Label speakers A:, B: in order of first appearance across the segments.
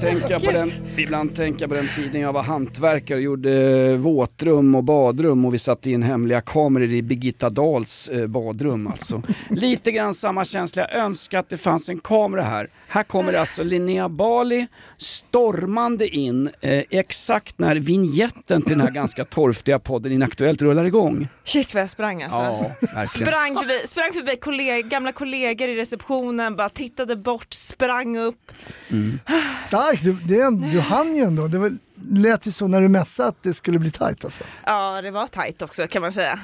A: Tänka på den, ibland tänker jag på den tiden jag var hantverkare och gjorde våtrum och badrum och vi satte in hemliga kameror i Birgitta Dahls eh, badrum. Alltså. Lite grann samma känsla, jag önskar att det fanns en kamera här. Här kommer alltså Linnea Bali stormande in eh, exakt när vignetten till den här ganska torftiga podden Inaktuellt rullar igång.
B: Shit vad jag sprang alltså.
A: Ja, verkligen.
B: Sprang förbi, sprang förbi kolleg, gamla kollegor i receptionen, bara tittade bort, sprang upp.
C: Starkt, du, det, är en- du hann ju ändå. Det var, lät ju så när du messade att det skulle bli tajt alltså.
B: Ja det var tajt också kan man säga.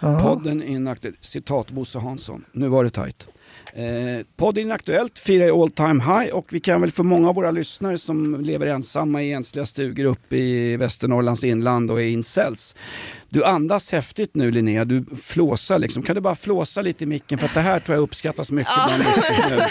A: Podden Inaktuellt, citat Bosse Hansson, nu var det tajt. Eh, podden Inaktuellt firar i all time high och vi kan väl för många av våra lyssnare som lever ensamma i ensliga stugor uppe i Västernorrlands inland och är incels. Du andas häftigt nu Linnea, du flåsar liksom. Kan du bara flåsa lite i micken för att det här tror jag uppskattas mycket bland lyssnarna nu.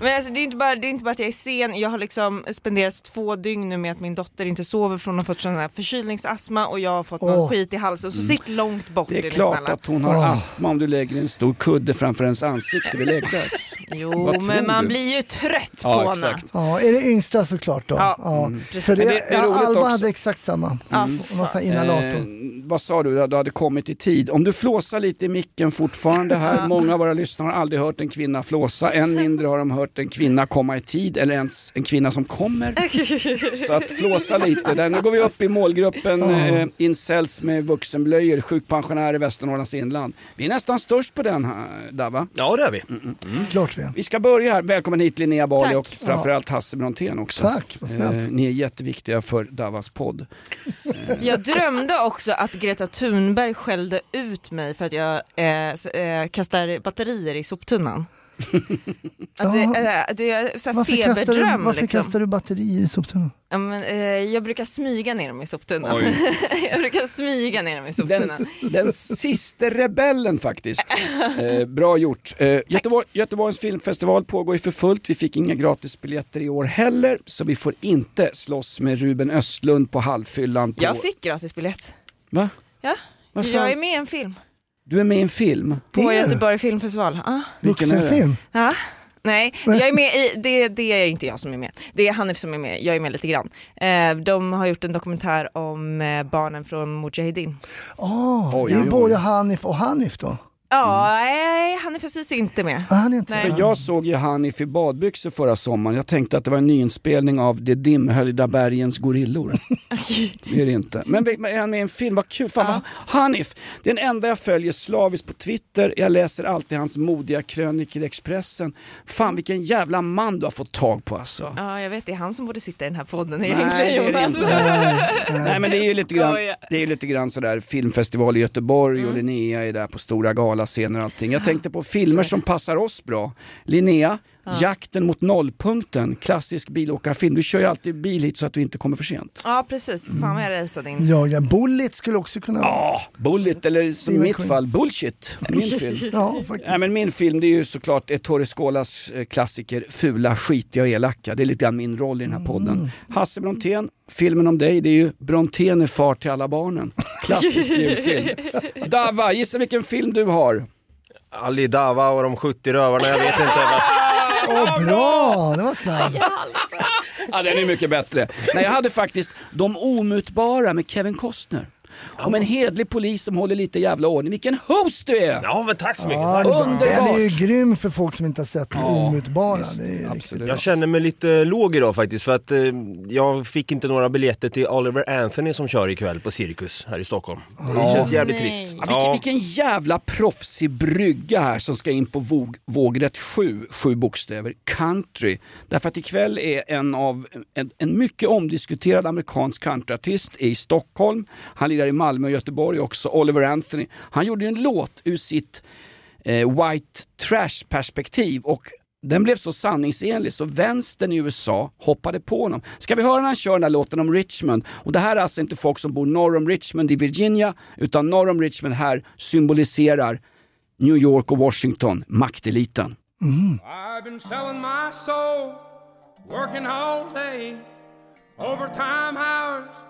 B: Men alltså, det, är inte bara, det är inte bara att jag är sen, jag har liksom spenderat två dygn nu med att min dotter inte sover för hon har fått sån här förkylningsastma och jag har fått någon
C: Åh.
B: skit i halsen. Så sitt långt bort
A: Det är
B: är
A: klart
B: snälla.
A: att hon har
C: Åh.
A: astma om du lägger en stor kudde framför hennes ansikte vid läggdags.
B: Jo men man
A: du?
B: blir ju trött
A: Ja,
B: på henne.
A: exakt.
C: Ja, är det yngsta såklart då?
B: Ja, precis.
C: För det,
A: Men det- det
C: ja, Alba
A: också.
C: hade exakt samma.
B: Ja,
C: Mm.
B: fan.
C: inhalator.
A: Eh, vad sa du, du hade kommit i tid. Om du flåsar lite i micken fortfarande här, många av våra lyssnare har aldrig hört en kvinna flåsa, än mindre har de hört en kvinna komma i tid eller ens en kvinna som kommer. Så att flåsa lite, där, nu går vi upp i målgruppen eh, incels med vuxenblöjor, sjukpensionärer i Västernorrlands inland. Vi är nästan störst på den här, Dava.
D: Ja det är vi.
C: Klart vi är.
A: Vi ska börja här, välkommen hit Linnea Bali
B: Tack.
A: och framförallt Hasse Brontén också.
C: Tack, vad snällt.
A: Eh, ni är jätteviktiga för Davas podd.
B: Jag drömde också att Greta Thunberg skällde ut mig för att jag eh, eh, kastar batterier i soptunnan. Att det, eh, det är så
C: Varför, kastar du,
B: feberdröm
C: varför
B: liksom.
C: kastar du batterier i soptunnan?
B: Ja, men, eh, jag brukar smyga ner dem i soptunnan. Jag brukar smyga ner dem i
A: Den,
B: soptunnan.
A: den sista rebellen faktiskt. Eh, bra gjort. Eh, Göteborg, Göteborgs filmfestival pågår ju för fullt. Vi fick inga gratisbiljetter i år heller, så vi får inte slåss med Ruben Östlund på halvfyllan. På...
B: Jag fick gratis biljett.
A: Va?
B: Ja,
A: Vad
B: jag är med i en film
A: Du är med i en film?
B: på
C: Det är.
B: Göteborg filmfestival. Ah.
A: Vilken är det?
C: Vuxenfilm?
B: Ja. Nej, jag är med i, det, det är inte jag som är med. Det är Hanif som är med, jag är med lite grann. Eh, de har gjort en dokumentär om eh, barnen från Mujahedin.
C: Oh,
A: Oj,
C: det är
A: oj, oj.
C: både Hanif och Hanif då?
B: Ja, nej, Hanif precis inte med.
C: Ah, han är inte
B: Nej.
A: För jag såg ju Hanif i badbyxor förra sommaren. Jag tänkte att det var en nyinspelning av De dimhöljda bergens gorillor. det är det inte. Men är han med i en film? Vad kul! Fan, vad, Hanif, det är den enda jag följer slaviskt på Twitter. Jag läser alltid hans modiga krönikor i Expressen. Fan vilken jävla man du har fått tag på alltså.
B: Ja, jag vet, det är han som borde sitta i den här podden
A: Nej,
B: egentligen
A: det är det inte. Nej men det är ju lite grann, det är lite grann sådär filmfestival i Göteborg och Linnea är där på stora galascener och allting. Jag tänkte på filmer som passar oss bra. Linnea, Jakten mot nollpunkten, klassisk bilåkarfilm. Du kör ju alltid bil hit så att du inte kommer för sent.
B: Ja, precis. Fan vad jag raceade in.
C: Jaga Bullet skulle också kunna.
A: Ja, Bullet eller som i mitt
C: King.
A: fall, Bullshit. Min film.
C: Ja, faktiskt.
A: Nej, men min film det är ju såklart Ettore Scolas eh, klassiker Fula, skitiga och elaka. Det är lite grann min roll i den här podden. Hasse Brontén, filmen om dig det är ju Brontén är far till alla barnen. Klassisk julfilm. Dava, gissa vilken film du har?
D: Ali Dava och de 70 rövarna, jag vet inte.
C: Åh, bra, det var snabbt.
A: Ja, den är mycket bättre. Nej, jag hade faktiskt De omutbara med Kevin Costner. Om en hedlig polis som håller lite jävla ordning. Vilken host du är!
D: Ja, men tack så mycket.
C: Ja, det är bra.
A: Underbart.
C: Den är ju grym för folk som inte har sett den omutbara. är riktigt.
A: absolut.
D: Jag känner mig lite låg idag faktiskt för att eh, jag fick inte några biljetter till Oliver Anthony som kör ikväll på Cirkus här i Stockholm. Det känns jävligt
B: Nej.
D: trist.
A: Ja, vilken, vilken jävla proffsig brygga här som ska in på våg, vågrätt sju, sju bokstäver, country. Därför att ikväll är en av en, en mycket omdiskuterad amerikansk countryartist i Stockholm. Han lirar i Malmö och Göteborg också, Oliver Anthony. Han gjorde en låt ur sitt eh, white trash perspektiv och den blev så sanningsenlig så vänstern i USA hoppade på honom. Ska vi höra när han kör den här låten om Richmond? Och det här är alltså inte folk som bor norr om Richmond i Virginia utan norr om Richmond här symboliserar New York och Washington, makteliten.
E: I've been selling my soul, working all day, overtime hours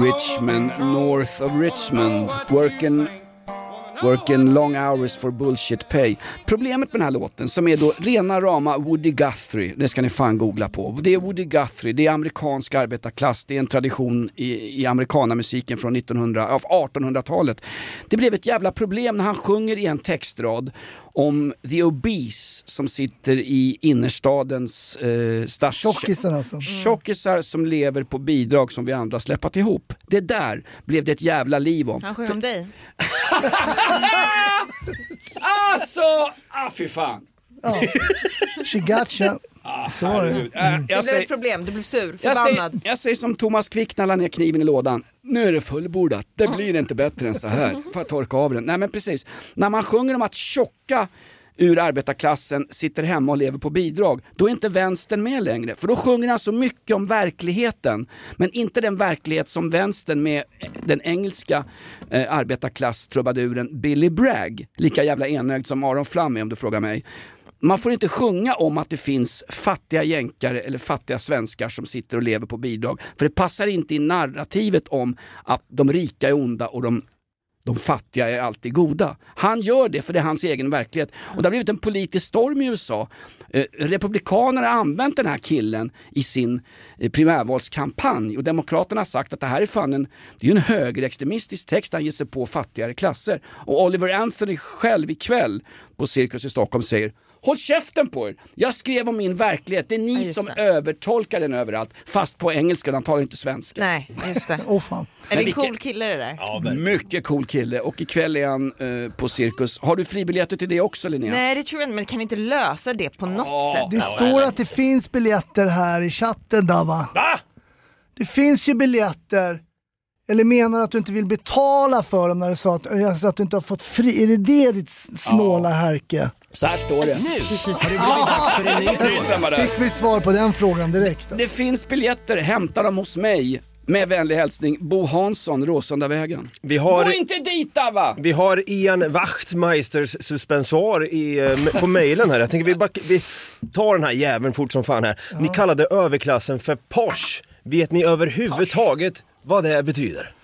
E: Richmond,
A: north of Richmond, working Working long hours for bullshit pay. Problemet med den här låten som är då rena rama Woody Guthrie, det ska ni fan googla på. Det är Woody Guthrie, det är amerikansk arbetarklass, det är en tradition i, i amerikanamusiken från 1900, 1800-talet. Det blev ett jävla problem när han sjunger i en textrad om the obese som sitter i innerstadens eh, stads...
C: Tjockisen alltså.
A: Tjockisar som lever på bidrag som vi andra släppt ihop. Det där blev det ett jävla liv om.
B: Han sjunger om dig.
A: Alltså, ah fy fan.
C: She gotcha. Så var det.
A: Herregud. Äh,
B: Det
A: jag,
B: blev
A: säger,
B: ett problem, du blev sur,
A: jag, säger,
B: förbannad.
A: jag säger som Thomas Quick när han la ner kniven i lådan. Nu är det fullbordat, det blir inte bättre än så här. Får jag torka av den. Nej men precis, när man sjunger om att tjocka ur arbetarklassen sitter hemma och lever på bidrag, då är inte vänstern med längre. För då sjunger han så mycket om verkligheten, men inte den verklighet som vänstern med den engelska eh, arbetarklass-trubaduren Billy Bragg, lika jävla enögd som Aron Flam är om du frågar mig. Man får inte sjunga om att det finns fattiga jänkare eller fattiga svenskar som sitter och lever på bidrag. För det passar inte i narrativet om att de rika är onda och de de fattiga är alltid goda. Han gör det för det är hans egen verklighet. Och det har blivit en politisk storm i USA. Eh, Republikanerna har använt den här killen i sin eh, primärvalskampanj och Demokraterna har sagt att det här är fan en, det är en högerextremistisk text, han ger sig på fattigare klasser. Och Oliver Anthony själv ikväll på Cirkus i Stockholm säger Håll käften på er! Jag skrev om min verklighet, det är ni
B: just
A: som
B: det.
A: övertolkar den överallt. Fast på engelska, han talar inte svenska.
B: Nej, just det.
C: Åh fan.
B: Är det en cool kille det där?
A: Mycket cool kille och ikväll är han eh, på Cirkus. Har du fribiljetter till det också Linnea?
B: Nej det tror jag inte, men kan vi inte lösa det på något sätt?
C: Det står att det finns biljetter här i chatten Dava.
D: Va?
C: Det finns ju biljetter. Eller menar du att du inte vill betala för dem när du sa att, alltså att du inte har fått fri? Är det det ditt snåla härke?
A: Så här står det.
D: Har det blivit dags för en ny fråga?
C: Fick vi svar på den frågan direkt?
A: Det finns biljetter, hämta dem hos mig. Med vänlig hälsning Bo Hansson, Råsundavägen.
D: Vi
A: Gå
D: har,
A: inte dit va!
D: vi har Ian Wachtmeisters suspensoar i, eh, på mejlen här. Jag tänker vi, back, vi tar den här jäveln fort som fan här. Ni kallade överklassen för Porsche. Vet ni överhuvudtaget vad det betyder?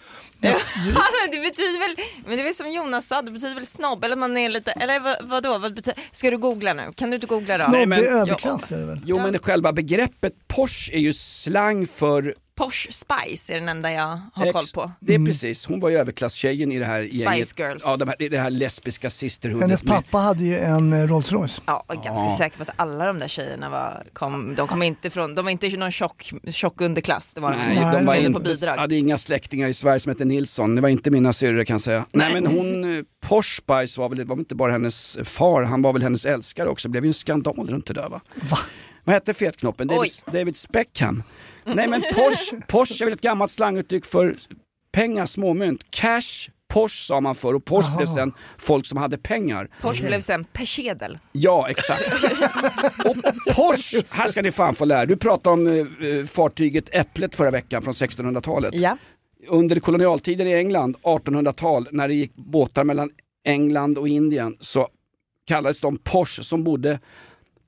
B: det betyder väl, men det är väl som Jonas sa, det betyder väl snobb eller man är lite, eller vad, vadå, vad betyder, ska du googla nu? Kan du inte googla då?
C: Snobbig
A: men-
C: överklass är det väl?
A: Jo men själva begreppet Porsche är ju slang för
B: Porsche Spice är den enda jag har koll
A: Ex-
B: på.
A: Det är precis, hon var ju överklasstjejen i det här gänget.
B: Girls.
A: Ja, de här, det här lesbiska sisterhoodet.
C: Hennes pappa hade ju en eh, Rolls Royce.
B: Ja, jag är ganska säker på att alla de där tjejerna var, kom, de kom inte från, de var inte någon tjock, tjock underklass. Det var de
A: Nej,
C: Nej,
A: de var
C: det var
B: på
A: inte,
B: bidrag.
A: hade inga släktingar i Sverige som hette Nilsson. Det var inte mina syrror kan jag säga. Nej, men hon, eh, Porsche Spice var väl, var väl inte bara hennes far, han var väl hennes älskare också. Det blev ju en skandal runt det där va?
C: Va?
A: Vad hette fetknoppen? David, David Speckham. Nej men Porsche, Porsche är väl ett gammalt slanguttryck för pengar, småmynt. Cash, Porsche sa man förr och Porsche blev sen folk som hade pengar.
B: Porsche blev sen persedel.
A: Ja, exakt. och Porsche, här ska ni fan få lära Du pratade om eh, fartyget Äpplet förra veckan från 1600-talet.
B: Ja.
A: Under kolonialtiden i England, 1800-tal, när det gick båtar mellan England och Indien så kallades de Porsche som bodde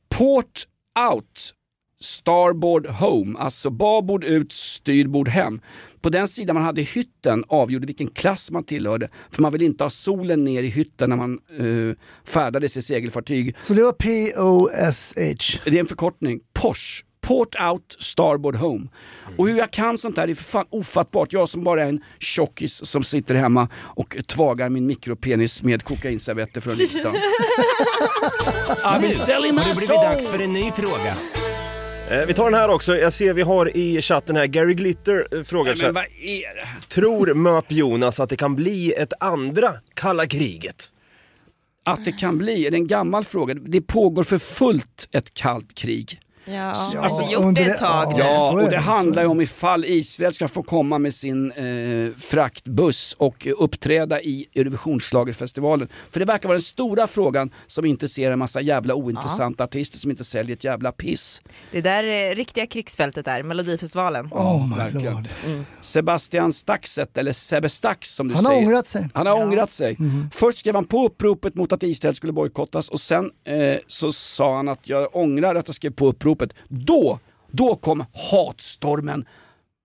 A: port out, starboard home, alltså babord ut, styrbord hem. På den sidan man hade hytten avgjorde vilken klass man tillhörde. För man ville inte ha solen ner i hytten när man uh, färdades i segelfartyg.
C: Så det var P-O-S-H.
A: Det är en förkortning. Porsche. Port out, starboard home. Och hur jag kan sånt där är för fan ofattbart. Jag som bara är en tjockis som sitter hemma och tvagar min mikropenis med kokainservetter från riksdagen. Been selling my
D: Har det blivit
A: soul.
D: dags för en ny fråga? Eh, vi tar den här också, jag ser vi har i chatten här, Gary Glitter eh, frågar
A: Nej,
D: så
A: men vad är det här?
D: Tror MÖP Jonas att det kan bli ett andra kalla kriget?
A: Att det kan bli, är det en gammal fråga? Det pågår för fullt ett kallt krig.
B: Ja,
C: Ja,
B: alltså gjort
C: under
B: det ett tag nu.
C: Ja,
A: Ja,
C: är
A: och det
C: det, så
A: handlar
C: är
A: ju om ifall Israel ska få komma med sin eh, fraktbuss och uppträda i Eurovisionsschlagerfestivalen. För det verkar vara den stora frågan som intresserar en massa jävla ointressanta artister som inte säljer ett jävla piss.
B: Det där eh, riktiga krigsfältet där, Melodifestivalen.
C: Oh my
A: verkligen.
C: lord.
A: Sebastian Staxet, eller Sebbe Stax som du
C: Han har
A: säger.
C: ångrat sig.
A: Han har ångrat sig.
C: Mhm.
A: Först skrev han på uppropet mot att Israel skulle bojkottas och sen eh, så sa han att jag ångrar att jag skrev på uppropet. Då, då kom hatstormen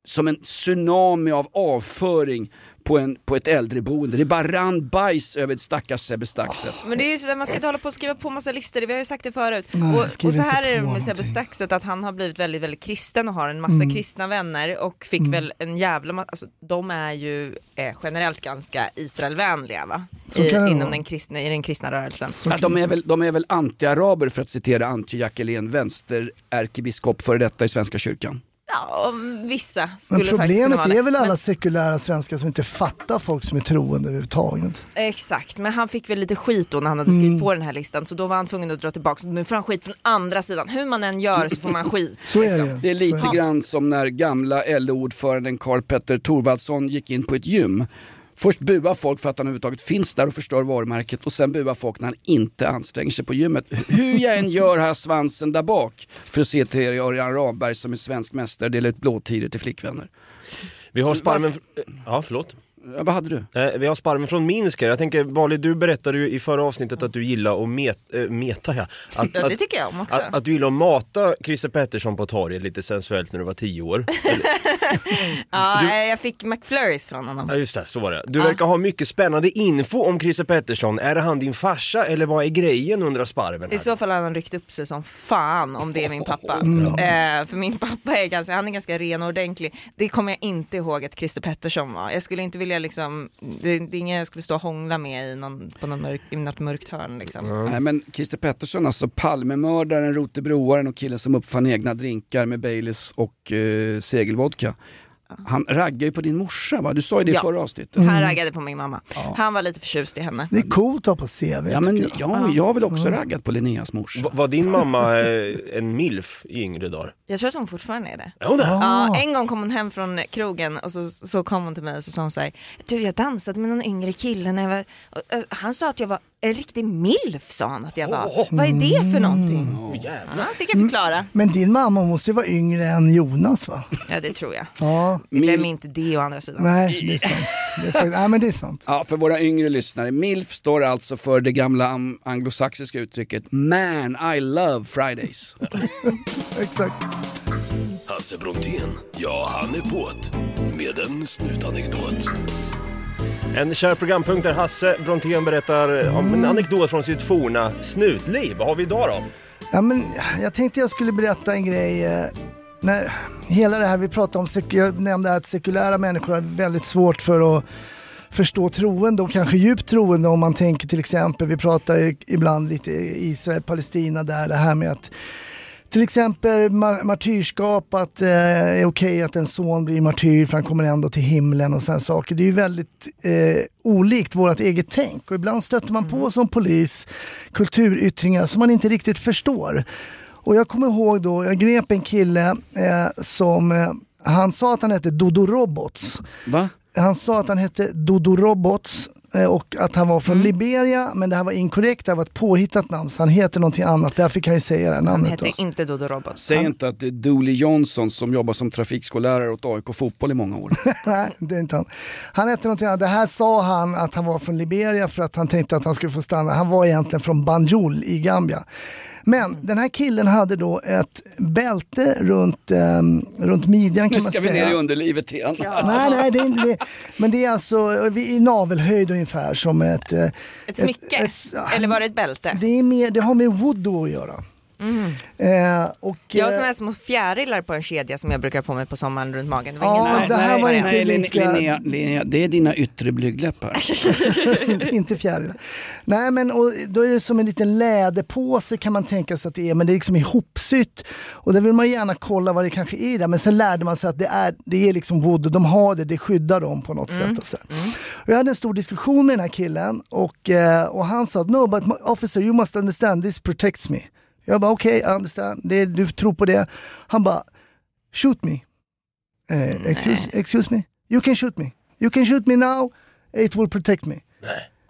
A: som en tsunami av avföring på, en, på ett äldreboende. Det bara rann bajs över ett stackars Sebbe Staxet.
B: Men det är ju så där, man ska inte hålla på och skriva på massa listor, vi har ju sagt det förut.
C: Nej,
B: och, och så här är det med Sebbe. Staxet, att han har blivit väldigt, väldigt kristen och har en massa
C: Mm.
B: kristna vänner och fick väl en jävla massa, alltså de är ju eh, generellt ganska Israelvänliga va? I, inom
C: vara.
B: den kristna, I den kristna rörelsen.
A: Ja, de, är väl, de är väl anti-araber för att citera Antje Jackelén, vänsterärkebiskop före detta i Svenska kyrkan.
B: Ja, vissa skulle
C: Men
B: faktiskt
C: problemet
B: det.
C: är väl alla
B: Men-
C: sekulära svenskar som inte fattar folk som är troende överhuvudtaget.
B: Exakt, men han fick väl lite skit då när han hade skrivit
C: Mm.
B: på den här listan så då var han tvungen att dra tillbaka. Nu får han skit från andra sidan. Hur man än gör så får man skit.
C: Så är
B: liksom.
C: det ju.
A: Det är lite
C: Så
A: grann som när gamla LO-ordföranden Karl Petter Thorvaldsson gick in på ett gym. Först buar folk för att han överhuvudtaget finns där och förstör varumärket och sen buar folk när han inte anstränger sig på gymmet. Hur jag än gör har jag svansen där bak för att se till Örjan Ramberg som är svensk mästare dela ut blåtiror till flickvänner.
D: Vi har sparven... Ja, förlåt.
A: Ja, vad hade du?
D: Eh, Vi har sparven från Minsk här. Jag tänker, Bali, du berättade ju i förra avsnittet att du gillar att met, äh, meta, ja. Att,
B: Ja, det
D: att,
B: tycker jag om också.
D: att, att du gillar att mata Christer Pettersson på torget lite sensuellt när du var tio år.
B: ja,
D: du-
B: eh, Jag fick McFlurries från honom.
D: Ja just det, så var det. Du verkar ha mycket spännande info om Christer Pettersson. Är det han din farsa eller vad är grejen undrar sparven
B: I
D: här?
B: så fall har han ryckt upp sig som fan om det är min pappa.
C: Mm.
B: Eh, för min pappa är ganska, han är ganska ren och ordentlig. Det kommer jag inte ihåg att Christer Pettersson var. Jag skulle inte vilja liksom, det, det är ingen jag skulle stå och hångla med i, någon, på någon mörk, i något mörkt hörn liksom.
A: Nej men Christer Pettersson, alltså Palmemördaren, Rotebroaren och killen som uppfann egna drinkar med Baileys och eh, segelvodka. Han raggar ju på din morsa va? Du sa ju det i
B: Ja.
A: förra avsnittet.
C: Mm.
B: Han raggade på min mamma. Han var lite förtjust i henne.
C: Det är coolt att ha på CV
A: Ja men
C: jag.
A: ja, jag har väl också raggat på Linneas morsa.
D: Va- Var din mamma eh, en milf i yngre dagar?
B: Jag tror att hon fortfarande är det.
D: Är hon det?
B: Ja, en gång kom hon hem från krogen och så, så kom hon till mig och så sa hon så här, du jag dansade med någon yngre kille när jag var, han sa att jag var en riktig milf sa han att jag var. Vad är det för någonting?
D: Jävlar.
B: Ja, fick jag förklara.
C: Men din mamma måste ju vara yngre än Jonas va?
B: Ja det tror jag.
C: Ja,
B: Vem är inte det å andra sidan?
C: nej det är sant. Det är, faktiskt- nej men det är sant.
A: Ja, för våra yngre lyssnare, MILF står alltså för det gamla am- anglosaxiska uttrycket Man, I love Fridays.
C: Exakt.
F: Hasse Brontén, ja han är på't med en snutanekdot.
D: En kär programpunkt där Hasse Brontén berättar om
C: Mm.
D: en anekdot från sitt forna snutliv. Vad har vi idag då?
C: Ja, men jag tänkte jag skulle berätta en grej. eh, När hela det här vi pratade om, sek- jag nämnde att sekulära människor har väldigt svårt för att förstå troende och kanske djupt troende om man tänker till exempel, vi pratar ju ibland lite Israel, Palestina där, det här med att till exempel mar- martyrskap, att det eh, är okej att en son blir martyr för han kommer ändå till himlen och sådana saker. Det är ju väldigt eh, olikt vårt eget tänk och ibland stöter man på som polis kulturyttringar som man inte riktigt förstår. Och jag kommer ihåg då, jag grep en kille eh, som, eh, han sa att han hette Dodo Robots.
A: Va?
C: han sa att han hette Dodo Robots och att han var från
B: Mm.
C: Liberia, men det här var inkorrekt, det här var ett påhittat namn, så han heter någonting annat, därför kan jag säga det här
B: Han
C: namnet.
B: heter
C: alltså.
B: inte Dodo Robot.
A: Säg inte att det är Dooley Johnson som jobbar som trafikskollärare åt AIK fotboll i många år.
C: Nej, det är inte han. Han hette någonting annat. Det här sa han att han var från Liberia för att han tänkte att han skulle få stanna. Han var egentligen från Banjul i Gambia. Men den här killen hade då ett bälte runt, ehm, runt midjan kan
A: Nu
C: man
A: ska vi
C: säga.
A: ner i underlivet igen.
C: Nej, nej, det är, det, men det är alltså vi- i navelhöjd ungefär som ett... eh,
B: Ett smycke?
C: ett-
B: Eller var det ett bälte?
C: Det, är mer, det har med voodoo att göra. Eh, och,
B: Jag har
C: eh,
B: såna här små fjärilar på en kedja som jag brukar ha på mig på sommaren runt magen. Det var
C: Ja,
B: ingen
C: det här var
A: nej,
C: inte
A: nej,
C: lika-
A: Linnea, Linnea, det är dina yttre blygdläppar.
C: inte fjärilar. Nej men och då är det som en liten läderpåse kan man tänka sig att det är, men det är liksom ihopsytt. Och där vill man gärna kolla vad det kanske är där, men sen lärde man sig att det är, det är liksom wood de har det, det skyddar dem på något sätt. Och så. Och jag hade en stor diskussion med den här killen och, eh, och han sa att no but officer you must understand this protects me. Jag bara okej, okay, I understand, det, du tror på det. Han bara shoot me. Eh, excuse, excuse me? You can shoot me. You can shoot me now, it will protect me.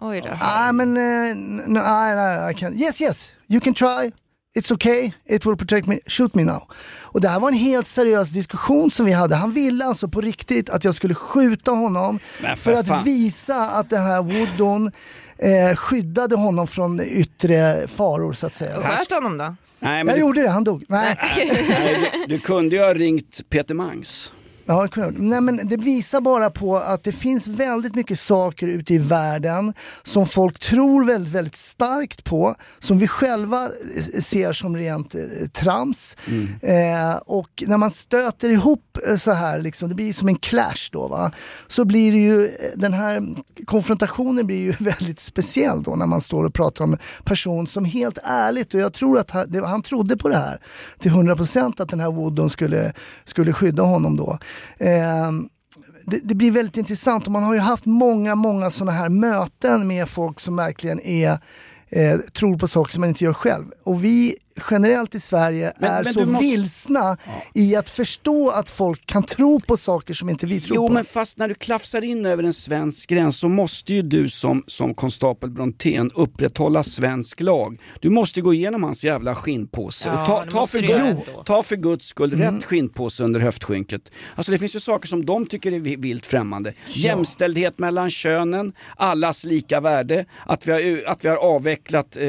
B: Oj då.
C: Ah, men uh, no, I, I, I can't. Yes, yes, you can try. It's okay, it will protect me, shoot me now. Och det här var en helt seriös diskussion som vi hade. Han ville alltså på riktigt att jag skulle skjuta honom för,
A: för
C: att
A: fan.
C: visa att den här Woodon eh, skyddade honom från yttre faror så att säga.
B: Sköt honom då?
A: Nej, men
C: Jag
A: du,
C: gjorde det, han dog. Nej.
A: nej, du, du kunde ju ha ringt Peter Mangs.
C: Ja. Nej, men det visar bara på att det finns väldigt mycket saker ute i världen som folk tror väldigt, väldigt starkt på, som vi själva ser som rent eh, trams. Eh, och när man stöter ihop eh, så här, liksom, det blir som en clash då, va? så blir det ju, eh, den här konfrontationen blir ju väldigt speciell då när man står och pratar om en person som helt ärligt, och jag tror att han, han trodde på det här till 100% att den här Woodon skulle, skulle skydda honom då. Ehm, det, det blir väldigt intressant och man har ju haft många, många sådana här möten med folk som verkligen är eh, tror på saker som man inte gör själv. Och vi generellt i Sverige
A: Men-
C: är
A: men
C: så
A: måste-
C: vilsna i att förstå att folk kan tro på saker som inte vi tror
A: Jo
C: på.
A: men fast när du klafsar in över en svensk gräns så måste ju du som, som konstapel Brontén upprätthålla svensk lag. Du måste gå igenom hans jävla skinnpåse.
B: Ja,
A: och ta, ta, för gud, ta för guds skull
C: Mm.
A: rätt skinnpåse under höftskynket. Alltså det finns ju saker som de tycker är vi- vilt främmande. Jämställdhet mellan könen, allas lika värde, att vi har, att vi har avvecklat eh,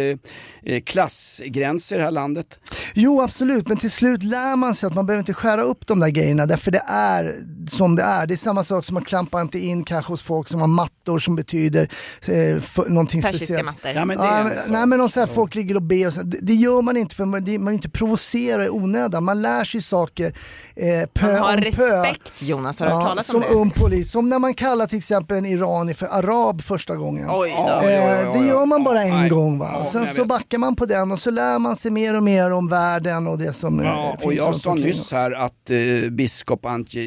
A: eh, klassgränser här landet.
C: Jo absolut, men till slut lär man sig att man behöver inte skära upp de där grejerna därför det är som det är. Det är samma sak som att klampa inte in kanske hos folk som har mattor som betyder eh, för, någonting
B: Persiska
C: speciellt.
B: mattor.
A: Ja, men det är sak.
C: nej men så här, folk ligger och ber, och så, det, det gör man inte för man, det, man inte provocera i onödan. Man lär sig saker eh, pö
B: Man har
C: om pö.
B: respekt Jonas, har du hört
C: Ja,
B: talas om
C: som
B: det?
C: ung polis, som när man kallar till exempel en iranier för arab första gången.
B: Oj då.
C: Eh, det gör man bara en gång va.
A: Ja,
C: Sen så
A: vet.
C: backar man på den och så lär man sig mer och mer om världen och det som eh,
A: Ja,
C: finns
A: och jag sa nyss här att eh, biskop Antje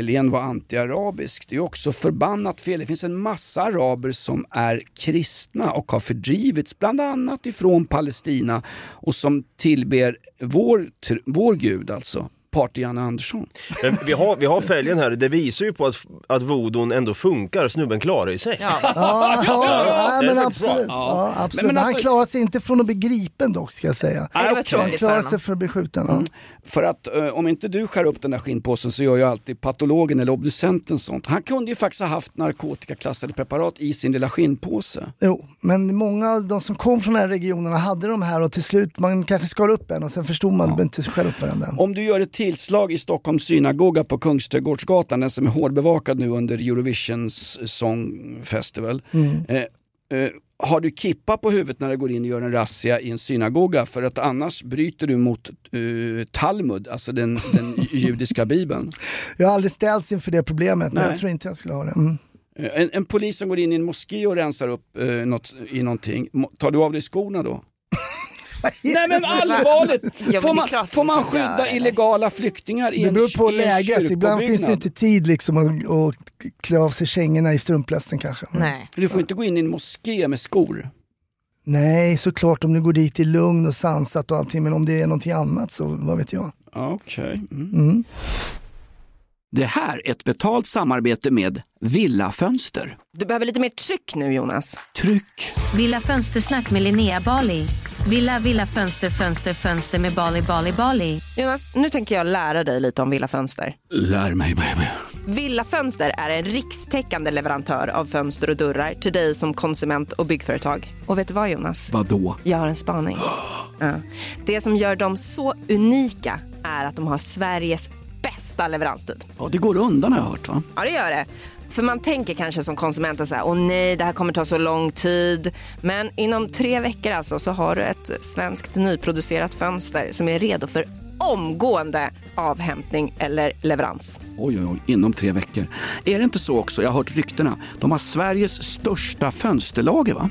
A: Helén var antiarabisk, Det är också förbannat fel. Det finns en massa araber som är kristna och har fördrivits bland annat ifrån Palestina och som tillber vår, vår gud alltså. Party Janne Andersson.
D: Men vi, har, vi har fälgen här, det visar ju på att, att vodon ändå funkar, snubben klarar ju sig.
B: Ja.
C: Ja, ja, men absolut. Ja.
A: Ja.
C: absolut.
A: Men- men
C: Men han
A: alltså-
C: klarar sig inte från att bli gripen dock ska jag säga.
B: Nej, tråkigt
C: Han klarar sig för att bli skjuten. Ja.
A: För att eh, om inte du skär upp den där skinnpåsen så gör ju alltid patologen eller obducenten sånt. Han kunde ju faktiskt ha haft narkotikaklassade preparat i sin lilla skinnpåse.
C: Jo, men många av de som kom från de här regionerna hade de här och till slut man kanske skar upp en och sen förstod man att man inte skär upp varandra.
A: Om du gör ett tillslag i Stockholms synagoga på Kungsträdgårdsgatan, den som är hårdbevakad nu under Eurovisions Song Festival. Eh, eh, har du kippa på huvudet när du går in och gör en razzia i en synagoga för att annars bryter du mot eh, Talmud, alltså den, den judiska bibeln.
C: Jag har aldrig ställts inför det problemet men
A: Nej.
C: jag tror inte jag skulle ha det. Mm.
A: Eh, En, en polis som går in i en moské och rensar upp eh, något, i någonting, tar du av dig skorna då? Nej men allvarligt!
B: det
A: får man, får man
B: göra
A: skydda
B: det.
A: illegala flyktingar i
C: Det
A: en,
C: beror på läget, ibland finns det inte tid liksom att, att klä av sig kängorna i strumplästen kanske.
B: Nej.
A: Du får inte gå in i en moské med skor.
C: Nej, såklart om du går dit i lugn och sansat och allting men om det är någonting annat så vad vet jag.
A: Okej. Mm.
C: Mm.
A: Det här är ett betalt samarbete med Villa Fönster.
G: Du behöver lite mer tryck nu Jonas.
A: Tryck!
H: Villa Fönstersnack med Linnea Bali. Villa, villa, fönster, fönster, fönster med Bali, Bali, Bali.
G: Jonas, nu tänker jag lära dig lite om Villa Fönster.
A: Lär mig baby.
G: Villa Fönster är en rikstäckande leverantör av fönster och dörrar till dig som konsument och byggföretag. Och vet du vad Jonas?
A: Vadå?
G: Jag har en spaning. Ja. Det som gör dem så unika är att de har Sveriges bästa leveranstid.
A: Ja, det går undan har jag hört va?
G: Ja, det gör det. För man tänker kanske som konsument så här, åh nej, det här kommer ta så lång tid. Men inom tre veckor alltså så har du ett svenskt nyproducerat fönster som är redo för omgående avhämtning eller leverans.
A: Oj, oj, oj, inom tre veckor. Är det inte så också, jag har hört ryktena, de har Sveriges största fönsterlager va?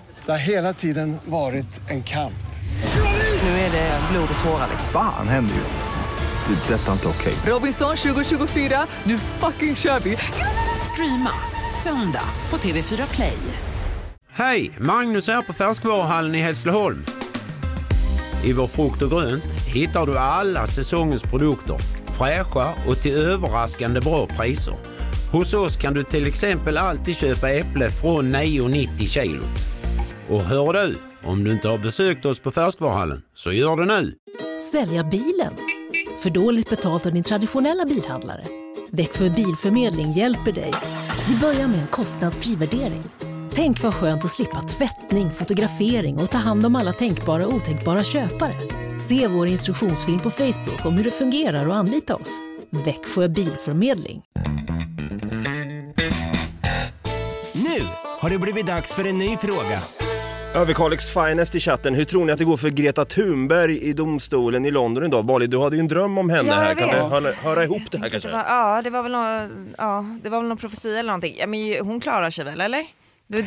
I: Det har hela tiden varit en kamp.
G: Nu är det blod och tårar. liksom.
J: Fan händer just det. Det är detta inte okej.
K: Robinson 2024, nu fucking kör vi! Streama söndag på TV4 Play.
L: Hej! Magnus här på Färskvaruhallen i Hässleholm. I vår frukt och grönt hittar du alla säsongens produkter, fräscha och till överraskande bra priser. Hos oss kan du till exempel alltid köpa äpple från 9,90 kilot. Och hör du, om du inte har besökt oss på Färskvaruhallen, så gör det nu!
M: Sälja bilen? För dåligt betalt av din traditionella bilhandlare? Växjö Bilförmedling hjälper dig. Vi börjar med en kostnadsfri värdering. Tänk vad skönt att slippa tvättning, fotografering och ta hand om alla tänkbara och otänkbara köpare. Se vår instruktionsfilm på Facebook om hur det fungerar och anlita oss. Växjö Bilförmedling.
N: Nu har det blivit dags för en ny fråga.
D: Överkalix Finest i chatten, hur tror ni att det går för Greta Thunberg i domstolen i London idag? Bali, du hade ju en dröm om henne
B: Ja,
D: här, kan du höra, höra ihop det här
B: Det
D: kanske?
B: var, ja, det var väl någon, ja, det var väl någon profetia eller någonting. Ja, men hon klarar sig väl, eller?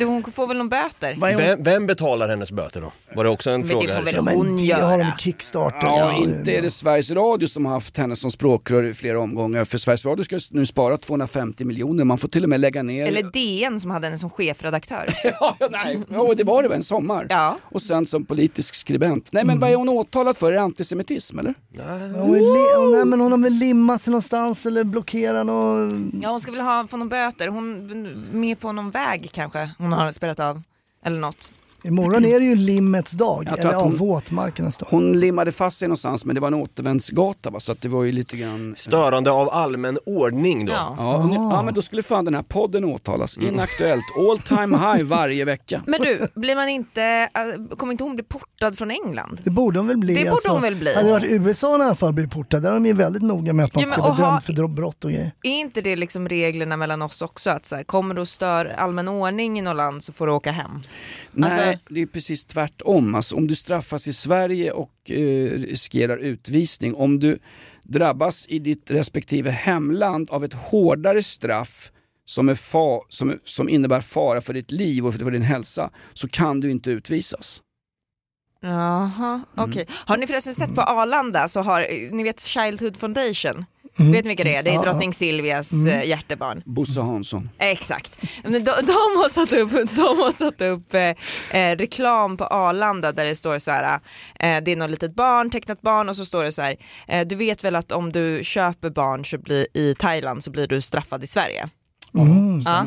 B: Hon får väl någon böter?
D: Vem, vem betalar hennes böter då? Var det också en
B: Men
D: fråga?
B: det får väl hon göra?
C: har de kickstarter.
A: Ja, inte är det Sveriges Radio som har haft henne som språkrör i flera omgångar. För Sveriges Radio ska nu spara 250 miljoner, man får till och med lägga ner...
B: Eller DN som hade henne som chefredaktör.
A: ja, nej, ja, det var det en sommar.
B: Ja.
A: Och sen som politisk skribent. Nej men vad är hon åtalad för? Är det antisemitism eller?
C: Hon, är nej, men hon har väl limmat sig någonstans eller blockerat något.
B: Ja, hon ska väl ha, få någon böter. Hon med på någon väg kanske hon har spelat av. Eller något.
C: Imorgon är det ju limmets dag, eller
A: att
C: ja,
A: hon-
C: våtmarkernas dag.
A: Hon limmade fast sig någonstans men det var en återvändsgata va? så att det var ju lite grann...
D: Störande av allmän ordning då?
B: Ja.
A: Ja, nu, ja men då skulle fan den här podden åtalas. Inaktuellt, all time high varje vecka.
B: Men du, blir man inte, äh, kommer inte hon bli portad från England?
C: Det borde hon väl bli.
B: Det borde hon väl bli.
C: Hade det varit USA i alla fall blivit portad, där är de ju väldigt noga med att man
B: Ja,
C: ska bli dömd för brott och grejer.
B: Är inte det liksom reglerna mellan oss också? Att så här, kommer du och stör allmän ordning i något land så får du åka hem.
A: Nej,
B: Alltså-
A: det är precis tvärtom. Alltså, om du straffas i Sverige och eh, riskerar utvisning, om du drabbas i ditt respektive hemland av ett hårdare straff som, är fa- som, som innebär fara för ditt liv och för din hälsa, så kan du inte utvisas.
B: Jaha, okej. Har ni förresten sett på Arlanda så har, ni vet Childhood Foundation?
A: Mm.
B: Vet ni vilka det är? Det är
A: Ja.
B: drottning Silvias
A: Mm.
B: eh, hjärtebarn.
A: Bosse Hansson.
B: Exakt. Men de, de har satt upp, de har satt upp eh, eh, reklam på Arlanda där det står så här, eh, det är något litet barn, tecknat barn och så står det så här, eh, du vet väl att om du köper barn så blir, i Thailand så blir du straffad i Sverige.
C: Mm.
B: Ja.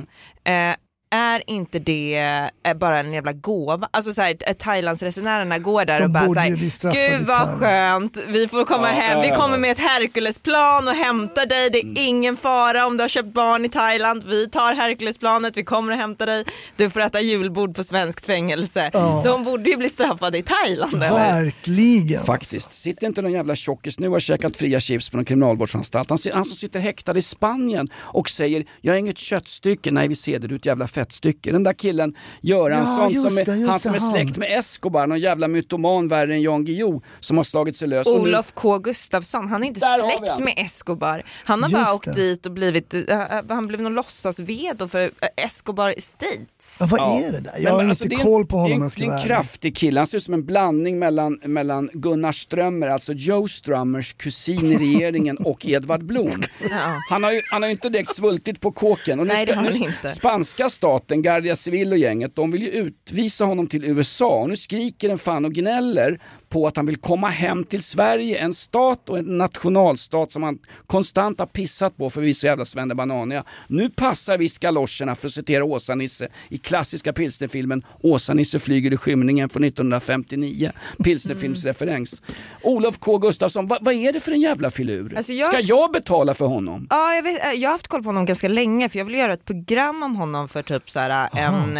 B: Är inte det eh, bara en jävla gåva? Alltså så här, Thailandsresenärerna går där
C: De
B: och bara
C: borde
B: så
C: ju bli
B: här,
C: straffade
B: gud vad
C: Thailand."
B: skönt, vi får komma
A: Ja,
B: hem, vi kommer med ett Herculesplan och hämtar dig, det är ingen fara om du har köpt barn i Thailand, vi tar Herculesplanet, vi kommer och hämtar dig, du får äta julbord på svenskt fängelse.
C: Ja.
B: De borde ju bli straffade i Thailand eller?
C: Verkligen.
A: Faktiskt. Sitter inte någon jävla tjockis nu och har käkat fria chips på någon kriminalvårdsanstalt. Han som sitter häktad i Spanien och säger jag är inget köttstycke, nej vi ser det, du är ett jävla fettstycke. Den där killen Göransson,
C: Ja,
A: som är,
C: det,
A: han som är
C: han.
A: släkt med Escobar, någon jävla mytoman värre än Jan Guillou som har slagit sig lös.
B: Olof K Gustafsson, han är inte
A: Där
B: släkt med Escobar. Han har
C: Just
B: bara åkt
C: det.
B: dit och blivit, uh, han blev någon låtsas-vedo för eh, Escobar Estates.
C: Ja, vad
A: Ja.
C: är det där?
A: Men
C: Jag har
A: alltså,
C: inte
A: det är en-
C: koll på honom
A: Det är en kraftig kille, han ser ut som en blandning mellan, mellan Gunnar Strömmer, alltså Joe Strömmers kusin i regeringen och Edvard Blom.
B: Ja.
A: Han har ju, han har ju inte direkt svultit på kåken. Och nu
B: Nej, det
A: ska,
B: har han inte.
A: Spanska staten, Guardia Civil och gänget, de vill ju utvisa honom till USA. Och nu skriker den fan och gnäller på att han vill komma hem till Sverige, en stat och en nationalstat som han konstant har pissat på för vissa jävla svennebananiga. Nu passar visst galoscherna, för att citera Åsa-Nisse, i klassiska pilsnerfilmen Åsa-Nisse flyger i skymningen från 1959. Pilsnerfilmsreferens. Olof K Gustafsson, vad, vad är det för en jävla filur?
B: Alltså, jag-
A: Ska jag betala för honom?
B: Ja, jag, vet, eh, jag har haft koll på honom ganska länge för jag ville göra ett program om honom för typ så här, en,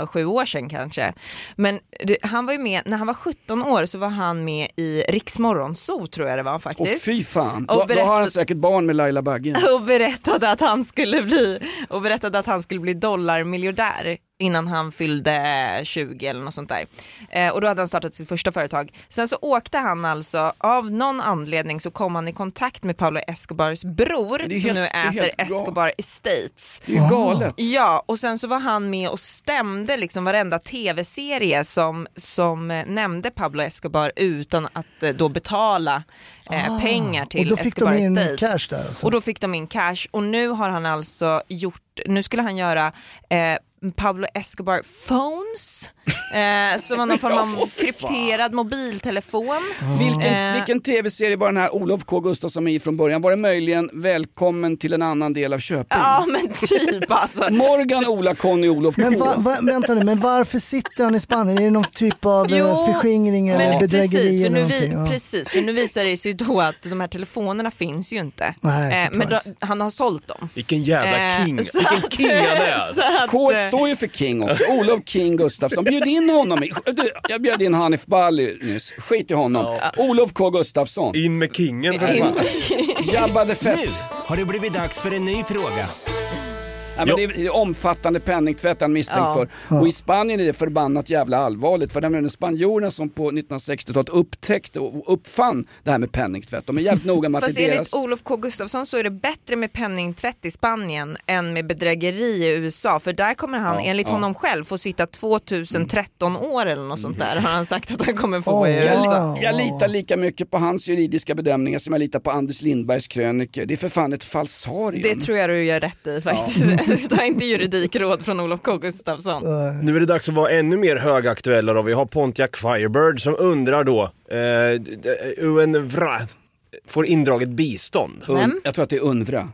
B: eh, sju år sedan kanske. Men det, han var ju med, när han var 17 år så var han med i Riksmorgonzoo tror jag det var
A: Och
B: faktiskt.
A: fy fan,
B: Och
A: då, då har han säkert barn med Laila Bagge.
B: och berättade att han skulle bli, och berättade att han skulle bli dollarmiljardär innan han fyllde 20 eller något sånt där. Eh, och då hade han startat sitt första företag. Sen så åkte han alltså, av någon anledning så kom han i kontakt med Pablo Escobars bror som
A: helt-
B: nu äter. Escobar Estates.
A: Det är galet.
B: Ja, och sen så var han med och stämde liksom varenda tv-serie som, som eh, nämnde Pablo Escobar utan att eh, då betala eh,
C: Ah,
B: pengar till
C: och då fick
B: Escobar
C: de in
B: Estates.
C: cash där alltså.
B: Och då fick de in cash och nu har han alltså gjort, nu skulle han göra eh, Pablo Escobar Phones, eh, som var någon form av krypterad mobiltelefon.
A: Vilken,
B: Eh,
A: vilken tv-serie var den här Olof K Gustafsson i från början? Var det möjligen Välkommen till en annan del av Köping?
B: Ja men typ alltså.
A: Morgan, Ola, Conny, Olof K.
C: Men, va, va, vänta nu, men varför sitter han i Spanien? Är det någon typ av
B: Jo,
C: jo, förskingring eller
B: Men
C: bedrägeri
B: precis för,
C: eller
B: nu vi?
C: Ja.
B: precis, för nu visar det sig ju då att de här telefonerna finns ju inte.
C: Nej,
B: Eh, men då, han har sålt dem.
D: Vilken jävla
B: Eh,
D: king,
B: så
D: vilken king han är.
A: K
B: eh,
A: står ju för King också. Olof King Gustafsson. Bjud in honom. i- Du, jag bjöd in Hanif Bali nyss. Skit i honom. Olof K Gustafsson.
D: In med kingen för fan.
A: Jabba the
N: Nu
A: Fett.
N: har det blivit dags för en ny fråga.
A: Ja, men det är omfattande penningtvätt han är misstänkt
B: Ja.
A: för. Och i Spanien är det förbannat jävla allvarligt för det var spanjorerna som på 1960-talet upptäckte och uppfann det här med penningtvätt. De är jävligt noga med att
B: Fast
A: det är
B: enligt
A: deras...
B: Olof K Gustafsson så är det bättre med penningtvätt i Spanien än med bedrägeri i USA för där kommer han
A: Ja,
B: enligt
A: ja.
B: honom själv få sitta 2013 år eller något sånt där har han sagt att han kommer få
C: Oh,
B: i USA.
C: wow.
A: Jag litar lika mycket på hans juridiska bedömningar som jag litar på Anders Lindbergs krönikor. Det är för fan ett falsarium.
B: Det tror jag du gör rätt i faktiskt. Ta inte juridikråd från Olof K Gustafsson.
D: Nu är det dags att vara ännu mer högaktuella då. Vi har Pontiac Firebird som undrar då, eh, UNVRA får indraget bistånd.
A: Un- jag tror att det är UNRWA.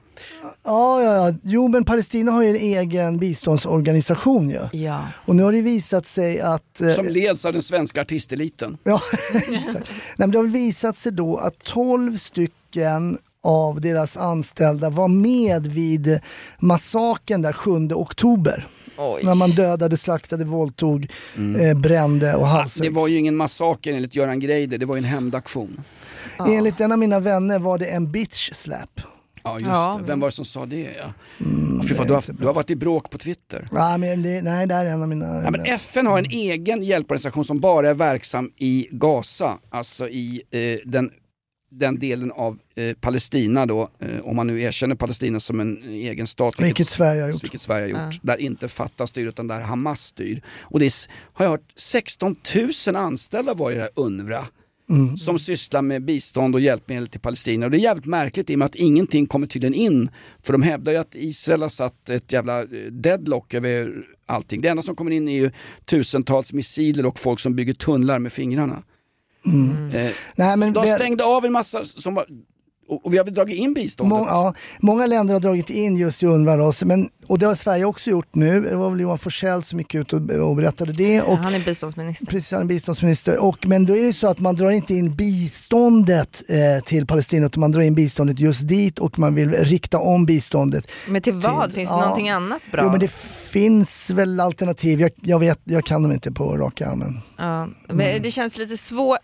C: Ja, ja, ja. Jo, men Palestina har ju en egen biståndsorganisation ju.
B: Ja.
C: Och nu har det visat sig att... eh,
A: Som leds av den svenska artisteliten.
C: Ja, exakt. Nej, men det har visat sig då att 12 stycken av deras anställda var med vid massakern där 7 oktober.
B: Oj.
C: När man dödade, slaktade, våldtog, eh, brände och halshögg.
A: Det var ju ingen massaker enligt Göran Greider, det var ju en hämndaktion.
C: Enligt en av mina vänner var det en bitch slap.
A: Ja just
B: Ja.
A: det, vem var det som sa det? Ja. Mm, Fy fan, du, har, du har varit i bråk på Twitter.
C: Ja, men det, nej, det är en av mina...
A: Ja, men FN har en egen hjälporganisation som bara är verksam i Gaza, alltså i eh, den, den delen av eh, Palestina då, eh, om man nu erkänner Palestina som en egen stat.
C: Vilket Sverige har gjort.
A: Vilket Sverige har gjort. Där inte Fatah styr utan där Hamas styr. Och det är, har jag hört, 16 000 anställda var i det här UNRWA.
C: Mm.
A: Som sysslar med bistånd och hjälpmedel till Palestina. Och det är jävligt märkligt i och med att ingenting kommer tydligen in. För de hävdar ju att Israel har satt ett jävla eh, deadlock över allting. Det enda som kommer in är ju tusentals missiler och folk som bygger tunnlar med fingrarna.
C: Mm.
A: Eh,
C: Nej, men
A: de stängde av en massa som var och, vi har väl dragit in biståndet.
C: Må, ja, många länder har dragit in just i UNRWA men, och det har Sverige också gjort nu. Det var väl Johan Forssell som gick ut och, och berättade det. Och,
B: Han är biståndsminister.
C: Precis, han är biståndsminister. Och, men då är det så att man drar inte in biståndet eh, till Palestina utan man drar in biståndet just dit och man vill rikta om biståndet.
B: Men till vad?
C: Till-
B: Finns det
C: ja.
B: någonting annat bra?
C: Jo men det finns väl alternativ. Jag, jag, vet, jag kan dem inte på raka armen.
B: Ja, men
C: Mm.
B: det känns lite svårt.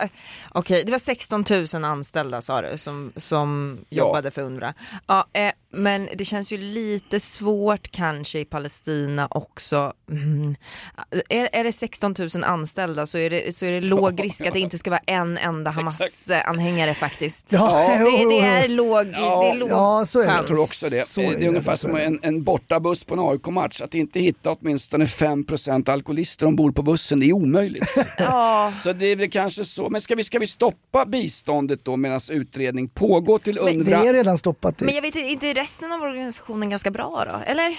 B: Okej, det var 16 000 anställda sa du som, som
A: Ja.
B: jobbade för UNRWA. Ja, eh, men det känns ju lite svårt kanske i Palestina också. Mm. Är, är det 16 000 anställda så är det, så är det låg risk att det inte ska vara en enda Hamas-anhängare faktiskt.
C: Ja,
B: det, det är låg, det är låg
C: ja, så är det.
A: Jag tror också det.
C: Så
A: Eh,
C: är
A: det
C: det,
A: är ungefär som
C: det.
A: en, en bortabuss på en AIK-match. Att inte hitta åtminstone 5% alkoholister ombord på bussen, det är omöjligt.
B: Ja.
A: Så det är väl kanske så. Men ska vi, ska vi stoppa biståndet då medan utredning pågår till
C: Det
A: UNRWA?
C: är redan stoppat.
B: Men jag vet inte, resten av organisationen ganska bra då? Eller?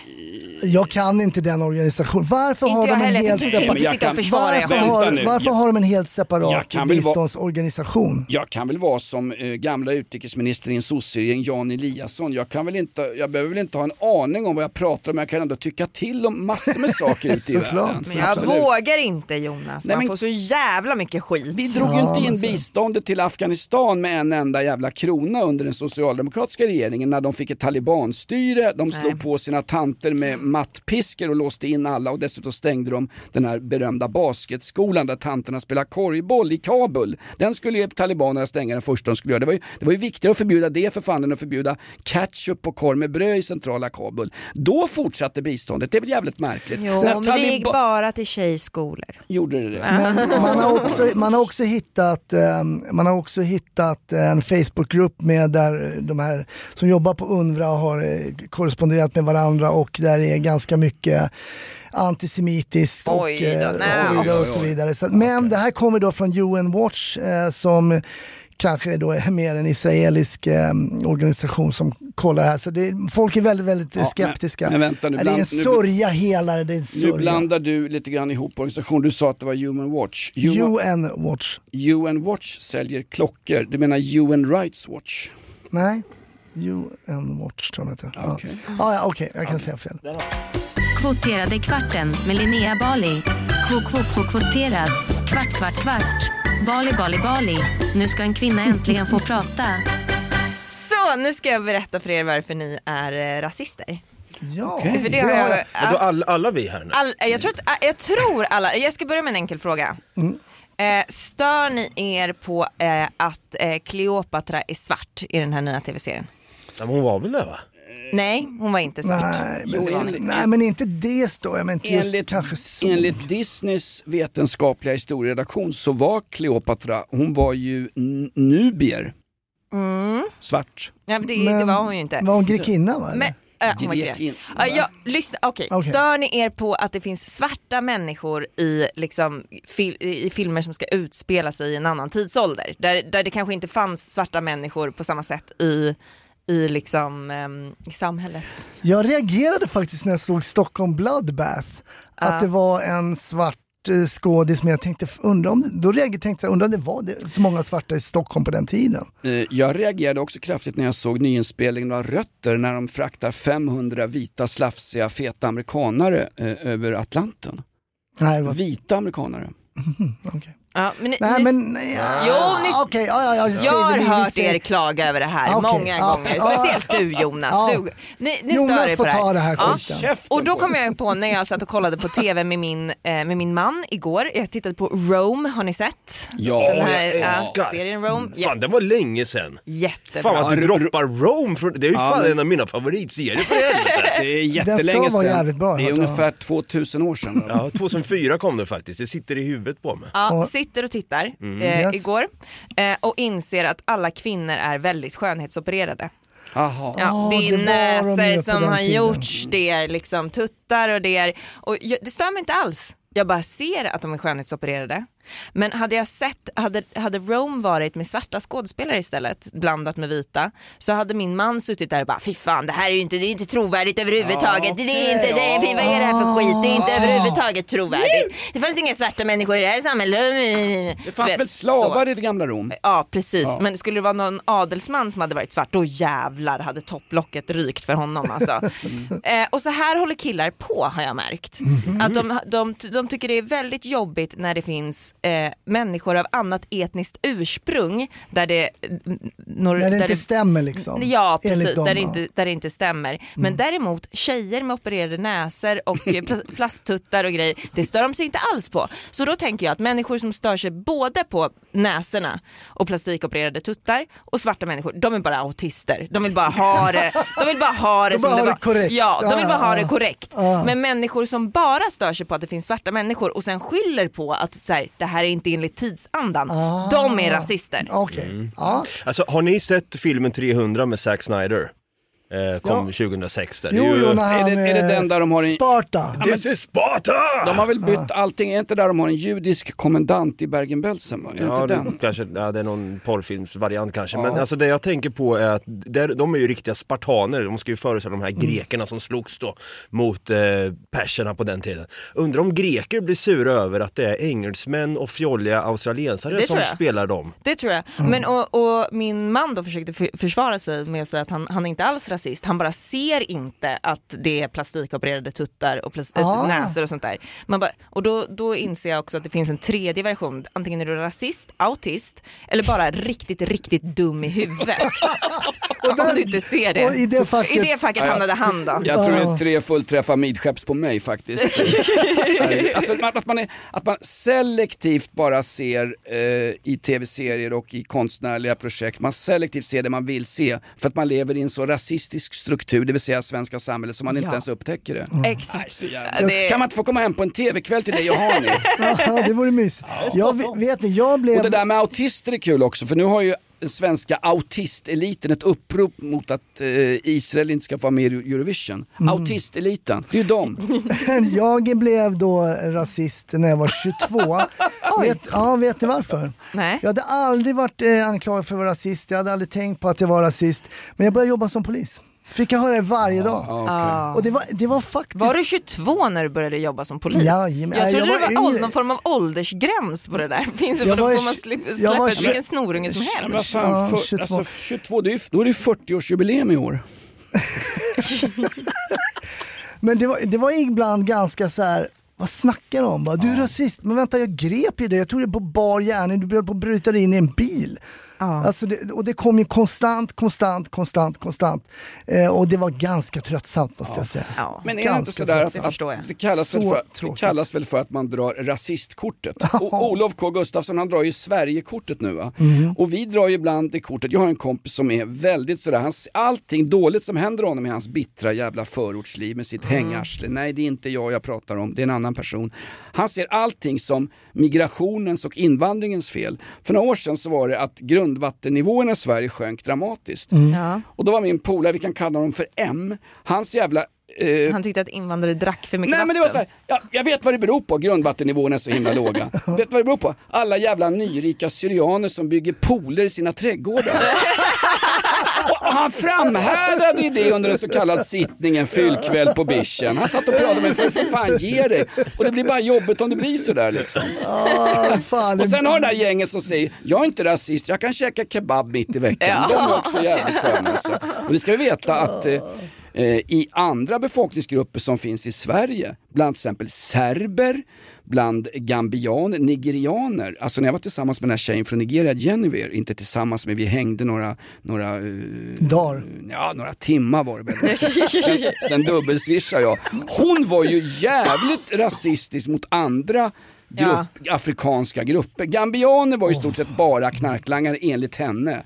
C: Jag kan inte den organisationen. Varför
B: Inte
C: har
B: jag
C: de en
B: heller. Jag
C: helt separat...
B: försvara er
C: varför har,
A: Vänta nu.
C: varför
A: Jag-
C: har de en helt
A: Jag
C: separat
A: kan väl vara-
C: biståndsorganisation?
A: Jag kan väl vara som eh, gamla utrikesministern i en sosseregering, Jan Eliasson. Jag, kan väl inte, jag behöver väl inte ha en aning om vad jag pratar om, men jag kan ändå tycka till om massor med saker ute i världen.
B: Men jag
A: Absolut.
B: vågar inte Jonas,
A: Nej,
B: man
A: men-
B: får så jävla mycket skit.
A: Vi drog ju
C: Ja,
A: inte in biståndet till Afghanistan med en enda jävla krona under den socialdemokratiska regeringen när de fick ett talibanstyre. De slog
B: Nej.
A: på sina tanter med mattpiskor och låste in alla och dessutom stängde de den här berömda basketskolan där tanterna spelar korgboll i Kabul. Den skulle ju talibanerna stänga den första de skulle göra. Det var ju, det var ju viktigare att förbjuda det för fan än att förbjuda ketchup på korv med bröd i centrala Kabul. Då fortsatte biståndet, det är väl jävligt märkligt.
B: Jo, men det gick bara till tjejskolor.
A: Gjorde det det?
C: Men man har också, man har också hittat, ehm, man har också hittat en Facebookgrupp med där de här som jobbar på UNRWA har eh, korresponderat med varandra och där är ganska mycket antisemitiskt och,
B: Oj då,
C: eh, och så vidare. Och så vidare. Så, men det här kommer då från UN Watch eh, som kanske då är mer en israelisk eh, organisation som kollar här. Så det, folk är väldigt, väldigt
A: Ja, men-
C: skeptiska.
A: men vänta nu,
C: det är en
A: bland- nu-
C: sörja hela det. är en
A: Nu
C: sörja.
A: blandar du lite grann ihop organisationer. Du sa att det var Human Watch. Human,
C: UN Watch.
A: UN Watch säljer klockor. Du menar UN Rights Watch?
C: Nej, UN Watch tror jag heter. Ja.
A: Okej.
C: Ah, ja, Okej, jag kan säga fel.
H: Kvoterade kvarten med Linnea Bali. Kvot, kvot, kvot, kvoterad. Kvart, kvart, kvart. Bali, Bali, Bali. Nu ska en kvinna äntligen få prata.
B: Så, nu ska jag berätta för er varför ni är eh, rasister.
C: Ja,
B: För det har jag,
D: Vadå, alla, alla vi här nu?
B: all, jag, tror att, jag tror alla, jag ska börja med en enkel fråga.
C: Mm.
B: Eh, stör ni er på eh, att eh, Cleopatra är svart i den här nya tv-serien?
D: Ja, men hon var väl det va?
B: Nej, hon var inte svart.
C: Nej, men,
A: Jo, enligt-
C: nej, men inte det står jag, men inte just
A: Enligt,
C: kanske så.
A: enligt Disneys vetenskapliga historieredaktion så var Kleopatra, hon var ju nubier.
B: Mm.
A: Svart.
B: Ja, men det, det
C: Men
B: var hon ju inte.
C: Var hon grekinna va?
B: Men, äh, hon var
A: Grekin.
B: grek. Ja, lyssna, okej.
C: Okej.
B: Stör ni er på att det finns svarta människor i, liksom, fil, i filmer som ska utspela sig i en annan tidsålder? Där, där det kanske inte fanns svarta människor på samma sätt i, i, liksom, i samhället.
C: Jag reagerade faktiskt när jag såg Stockholm Bloodbath, att
B: Ja.
C: det var en svart eh, skådis, men jag tänkte, undra om, då reagerade tänkte jag, undrar om det var det, så många svarta i Stockholm på den tiden.
A: Eh, Jag reagerade också kraftigt när jag såg nyinspelningen av Rötter när de fraktar 500 vita, slafsiga, feta amerikanare eh, över Atlanten.
C: Nej, var...
A: Vita amerikanare.
C: okej.
B: Ja, men, ni-
C: Nej
B: ni-
C: men, nej,
B: Jo, ni-
C: okej, ja, ja, ja,
B: Jag har hört er klaga över det här
C: Okej,
B: många
C: ja,
B: gånger,
C: ja,
B: speciellt du Jonas.
C: ja.
B: Du, ni, ni
C: Jonas
B: stör er
C: får
B: på det här.
C: ta det här
B: Ja. Och då kom jag på när jag satt och kollade på TV med min, eh, med min man igår, jag tittade på Rome, har ni sett?
A: Ja,
B: Den här
D: jag
B: ja,
D: älskar.
B: serien Rome. Ja,
D: Fan, det var länge sedan.
B: jättebra.
D: Fan vad du
A: Ja,
D: droppar Rome, från, det är ju
A: Ja,
D: fan
A: men-
D: en av mina favoritserier för helvete.
A: Det är
C: Den
A: jättelänge sedan.
C: bra,
A: det är ungefär 2000 år sedan.
D: Ja, 2004 kom det faktiskt, det sitter i huvudet på mig.
B: Ja, sitter och tittar eh,
C: Mm. Yes.
B: igår eh, och inser att alla kvinnor är väldigt skönhetsopererade.
A: Aha.
B: Ja,
C: Ja,
B: det är näsor som har
C: tiden.
B: gjorts, det är liksom tuttar och det är, och jag, det stör mig inte alls. Jag bara ser att de är skönhetsopererade. Men hade jag sett, hade, hade Rome varit med svarta skådespelare istället, blandat med vita, så hade min man suttit där och bara fy fan det här är ju inte, det är inte trovärdigt överhuvudtaget. det är inte, det är, vad är det här för skit? Det är inte överhuvudtaget trovärdigt. Det fanns inga svarta människor i det här samhället.
A: Det fanns väl slavar i det gamla Rom?
B: Ja precis,
A: Ja.
B: men skulle det vara någon adelsman som hade varit svart, då jävlar hade topplocket rykt för honom alltså. eh, och så här håller killar på har jag märkt.
C: Mhm.
B: Att de, de, de tycker det är väldigt jobbigt när det finns eh, människor av annat etniskt ursprung där det...
C: När det
B: där
C: inte stämmer liksom.
B: Ja precis, där, det inte, där det inte stämmer. Men däremot tjejer med opererade näsor och eh, pla- plasttuttar och grejer, det stör de sig inte alls på. Så då tänker jag att människor som stör sig både på näsorna och plastikopererade tuttar och svarta människor, de är bara autister. De vill bara ha det, de vill bara ha det
C: De
B: som det var.
C: det korrekt.
B: Ja, de vill bara ha det korrekt. Men människor som bara stör sig på att det finns svarta människor och sen skyller på att så här, det här är inte enligt tidsandan, de är rasister.
C: Okej.
D: Alltså har ni sett filmen 300 med Zack Snyder? Eh, kom 2006 där. Det är
C: Jo,
D: ju-
C: jo, han,
A: Är det, är det den där de har en...
C: Sparta.
D: This is Sparta!
A: De har väl bytt allting, är inte där de har en judisk kommendant i Bergen-Belsen? Är
D: Ja,
A: inte
D: det,
A: den?
D: kanske, ja, det är någon porrfilmsvariant kanske.
A: Ja.
D: Men alltså det jag tänker på är att där, de är ju riktiga spartaner. De ska ju föreställa de här
A: Mm.
D: grekerna som slogs då mot eh, perserna på den tiden. Undrar om greker blir sura över att det är engelsmän och fjolliga australiensare som spelar dem.
B: Det tror jag.
D: Mm.
B: Men, och, och min man då försökte för, försvara sig med att säga att han, han är inte alls rasist. Han bara ser inte att det är plastikopererade tuttar och plas-
C: Ah.
B: äh, näsor och sånt där. Man bara, och då, då inser jag också att det finns en tredje version. Antingen är du rasist, autist eller bara riktigt, riktigt dum i huvudet. Om du inte ser det.
C: och i det facket-
B: I det facket hamnade han då.
A: Jag tror det är tre fullträffar midskepps på mig faktiskt. alltså, att, man är, att man selektivt bara ser eh, i tv-serier och i konstnärliga projekt, man selektivt ser det man vill se för att man lever i en så rasistisk struktur, det vill säga svenska samhället, som man inte
B: Ja.
A: ens upptäcker det.
B: Exakt.
A: Det... Kan man inte få komma hem på en tv-kväll till dig och Hanif?
C: Ja, det vore mysigt. Jag vet- jag blev...
A: Och det där med autister är kul också, för nu har ju den svenska autisteliten ett upprop mot att eh, Israel inte ska få vara med i Eurovision.
C: Mm.
A: Autisteliten, det är ju dem.
C: jag blev då rasist när jag var 22. vet, ja, vet ni varför?
B: Nej.
C: Jag hade aldrig varit eh, anklagad för att vara rasist, jag hade aldrig tänkt på att jag var rasist. Men jag började jobba som polis. Fick jag höra det varje dag.
B: Ah.
C: Och det var, det var faktiskt...
B: Var du 22 när du började jobba som polis?
C: Jajamän.
B: jag trodde
C: Jag var
B: det var
C: yngre.
B: någon form av åldersgräns på det där. Finns det,
C: Jag
B: då
C: var
B: får man släppa
C: var
B: ut vilken snorunge som
A: Men
B: helst.
A: fan,
C: Ja,
A: för,
C: 22.
A: Alltså, 22, det är, då är det ju 40-årsjubileum i år.
C: Men det var, det var ibland ganska så här. vad snackar du om? Va? Du är rasist, men vänta jag grep ju dig, jag tog det på bar gärning, du började på att bryta dig in i en bil. Alltså det, och det kom ju konstant, konstant, konstant, konstant. Eh, och det var ganska tröttsamt måste jag säga.
A: Men är det inte
C: Ganska
A: sådär att, att det, kallas väl
C: Så
A: för, det kallas väl för att man drar rasistkortet? Och Olof K Gustafsson han drar ju Sverigekortet nu va?
C: Mhm.
A: Och vi drar ju ibland det kortet, jag har en kompis som är väldigt sådär, han, allting dåligt som händer honom i hans bittra jävla förortsliv med sitt hängarsle, nej det är inte jag jag pratar om, det är en annan person. Han ser allting som migrationens och invandringens fel. För några år sedan så var det att grundvattennivåerna i Sverige sjönk dramatiskt.
B: Ja.
A: Och då var min polare, vi kan kalla honom för M, hans jävla eh,
B: Han tyckte att invandrare drack för mycket
A: Nej men det var så
B: vatten.
A: här, ja, jag vet vad det beror på, grundvattennivåerna är så himla låga. vet vad det beror på? Alla jävla nyrika syrianer som bygger pooler i sina trädgårdar. Och, han framhärdade i det under en så kallad sittning en fyllkväll på bischen. Han satt och pratade med mig, för, för fan ge dig. Och det blir bara jobbigt om det blir sådär liksom.
C: Ah, fan,
A: Och sen har det där gänget som säger, jag är inte rasist, jag kan käka kebab mitt i veckan.
C: Ja.
A: De är också jävligt sköna. Alltså. Och det ska vi veta att eh, eh, i andra befolkningsgrupper som finns i Sverige, bland till exempel serber, bland gambianer, nigerianer. Alltså när jag var tillsammans med den här tjejen från Nigeria, Genevieve, inte tillsammans men vi hängde några, några, eh,
C: Dagar.
A: ja, några timmar var det väl. Sen, sen dubbelswishade jag. Hon var ju jävligt rasistisk mot andra grupp, afrikanska grupper. Gambianer var i stort sett bara knarklangare enligt henne.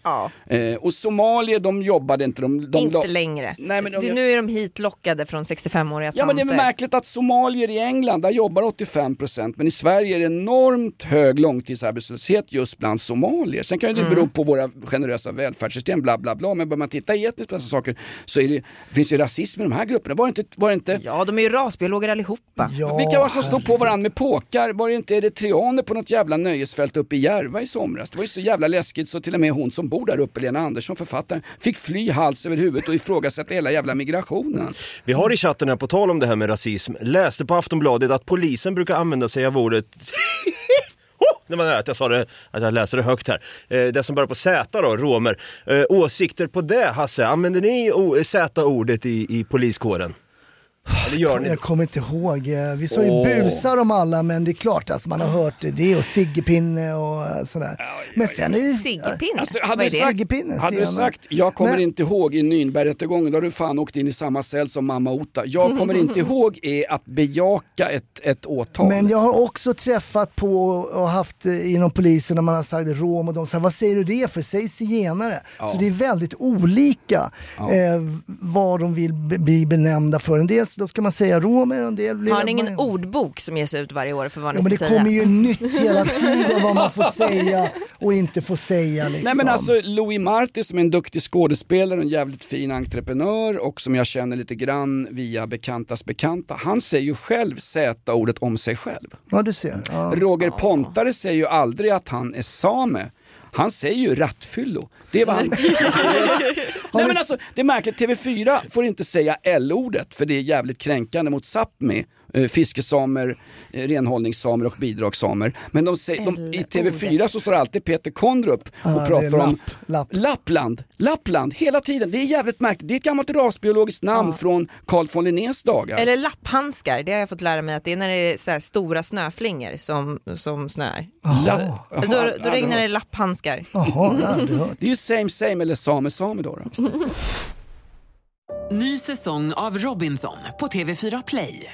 A: Eh, och somalier de jobbade inte. De, de
B: Inte
A: la-
B: längre.
A: Nej, men de-
B: Nu är de hitlockade från 65-åriga
A: Ja men det är märkligt att somalier i England, där jobbar 85% men i Sverige är det enormt hög långtidsarbetslöshet just bland somalier. Sen kan ju det
B: Mm.
A: bero på våra generösa välfärdssystem, bla bla bla. Men bör man titta i etniskt på dessa saker så är det, finns ju rasism i de här grupperna. Var det inte... Var det inte
B: Ja, de är ju rasbiologer allihopa.
A: Vilka var det som stod på varandra med påkar? Var inte eritreaner på något jävla nöjesfält uppe i Järva i somras? Det var ju så jävla läskigt så till och med hon som bor där uppe, Lena Andersson, författaren, fick fly hals över huvudet och ifrågasätta hela jävla migrationen.
D: Vi har i chatten här, på tal om det här med rasism, läste på Aftonbladet att polisen brukar använda sig av ordet det var nära att jag sa det, att jag läser det högt här. Eh, det som börjar på Z då, romer. Eh, åsikter på det Hasse? Använder ni Z-ordet i, i poliskåren? Eller gör ni
C: Jag kommer inte ihåg. Eh, Vi sa ju busar om alla men det är klart alltså, man har hört det och ciggepinne och eh, sådär. Men sen är det
B: Ciggepinne?
A: Alltså,
B: Vad
A: hade
B: är
A: du
B: det?
A: hade du sagt jag kommer
C: Men-
A: inte ihåg i Nürnbergrättegången, då har du fan åkt in i samma cell som mamma Ota. Jag kommer inte ihåg är att bejaka ett, ett åtal.
C: Men jag har också träffat på och haft eh, inom polisen när man har sagt rom och de säger vad säger du det för? Säg zigenare.
A: Ja.
C: Så det är väldigt olika
A: Ja.
C: eh, vad de vill bli benämnda för. En del då ska man säga romer och en del blir
B: Har ni
C: man-
B: ingen ordbok som ges ut varje år för vad ni
C: Ja, men det
B: säga?
C: kommer ju nytt hela tiden vad man får säga och inte får säga. Liksom.
A: Nej men alltså Louis Marti som är en duktig skådespelare och en jävligt fin entreprenör och som jag känner lite grann via bekantas bekanta. Han säger ju själv Z-ordet om sig själv.
C: Ja du ser. Ja.
A: Roger Pontare säger ju aldrig att han är same. Han säger ju rattfyllo. Det är vad han... Nej men alltså, det är märkligt, TV4 får inte säga L-ordet för det är jävligt kränkande mot Sápmi, fiskesamer, eh, renhållningssamer och bidragssamer. Men de säger, de, i TV4 så står alltid Peter Kondrup och
C: är
A: pratar om
C: lapp,
A: Lappland, Lappland, hela tiden. Det är jävligt märkligt. Det är ett gammalt rasbiologiskt namn från Carl von Linnés dagar.
B: Eller lapphandskar, det har jag fått lära mig att det är när det är så här stora snöflingor som, som snöar.
A: Jaha.
B: Då,
A: Jaha,
B: då regnar det lapphandskar.
A: Det är ju same same eller same same då. då.
K: Ny säsong av Robinson på TV4 Play.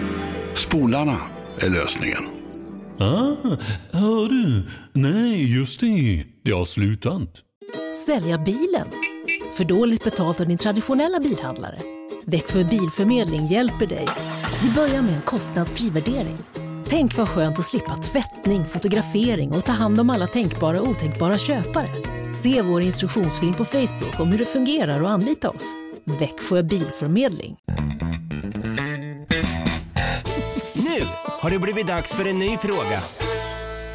O: Spolarna är lösningen.
P: Ah, hör du? Nej, just det. Det har slutat.
M: Sälja bilen? För dåligt betalt av din traditionella bilhandlare? Växjö Bilförmedling hjälper dig. Vi börjar med en kostnadsfri värdering. Tänk vad skönt att slippa tvättning, fotografering och ta hand om alla tänkbara och otänkbara köpare. Se vår instruktionsfilm på Facebook om hur det fungerar och anlita oss. Växjö Bilförmedling.
N: Har det blivit dags för en ny fråga.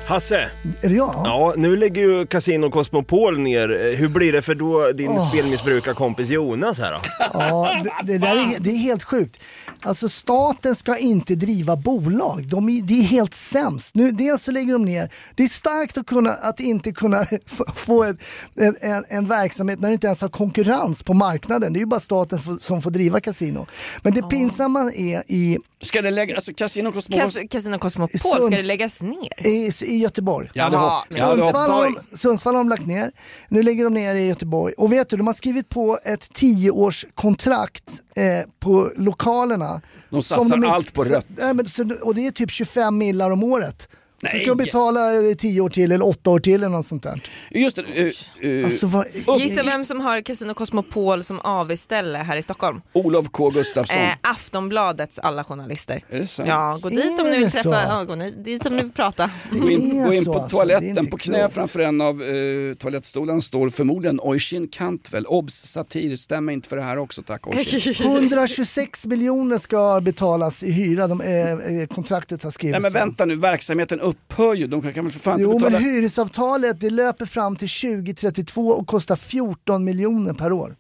D: Hasse!
C: Är det jag?
D: Ja, nu lägger ju Casino Cosmopol ner. Eh, Hur blir det för då din
C: Åh.
D: spelmissbrukarkompis Jonas här då?
C: Ja, det, det där är, det är helt sjukt. Alltså staten ska inte driva bolag. De är, det är helt sämst. Nu, dels så lägger de ner. Det är starkt att, kunna, att inte kunna få ett, en, en, en verksamhet när du inte ens har konkurrens på marknaden. Det är ju bara staten som får driva kasino. Men det pinsamma är i
A: Ska det lägga, alltså Casino Cosmopol...
B: Kas- Casino Cosmopol, ska det läggas ner?
C: I, I Göteborg.
A: Jag hade hopp- jag hade
C: Sundsvall, har
A: hopp-
C: de, Sundsvall har de lagt ner, nu lägger de ner i Göteborg. Och vet du, de har skrivit på ett tioårskontrakt eh, på lokalerna.
A: De satsar
C: Som inte-
A: allt på
C: så-
A: rött.
C: Nej, men, så, och det är typ 25 millar om året. Så
A: Nej.
C: kan de betala eh, 10 år till eller 8 år till eller något sånt där.
A: Just det, uh, uh,
C: Alltså, vad,
B: Gissa vem som har Casino Cosmopol som AV-ställe här i Stockholm?
A: Olof K Gustafsson.
B: Eh, Aftonbladets alla journalister.
A: Är det sant?
B: Ja, gå dit om ni vill träffa,
C: så?
B: ja, gå dit om ni vill prata.
A: Gå in,
C: är
A: gå in
C: så
A: på
C: alltså,
A: toaletten på knä
C: klokt.
A: framför en av uh, toalettstolarna står förmodligen Oisin Cantwell. Obs! Satir, stämmer inte för det här också tack Oisin.
C: 126 miljoner ska betalas i hyra, de, eh, kontraktet har skrivits.
A: Nej men vänta nu, verksamheten upphör ju. De kan, kan väl för fan
C: Jo men hyresavtalet det löper fram till 2032 och kostar 14 miljoner per år.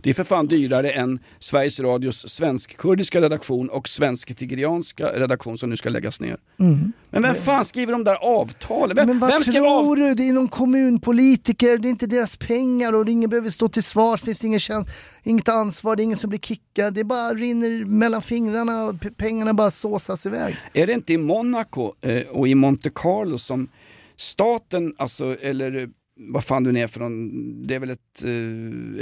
A: Det är för fan dyrare än Sveriges Radios svensk-kurdiska redaktion och svensk-tigrianska redaktion som nu ska läggas ner.
C: Mm.
A: Men vem fan skriver de där avtalen? Vem,
C: Men vad
A: vem skriver av...
C: tror du? Det är någon kommunpolitiker, det är inte deras pengar och ingen behöver stå till svars, finns det ingen tjänst, inget ansvar, det är ingen som blir kickad, det bara rinner mellan fingrarna och pengarna bara såsas iväg.
A: Är det inte i Monaco eh, och i Monte Carlo som staten, alltså, eller vad fan du är för någon, det är väl ett, eh,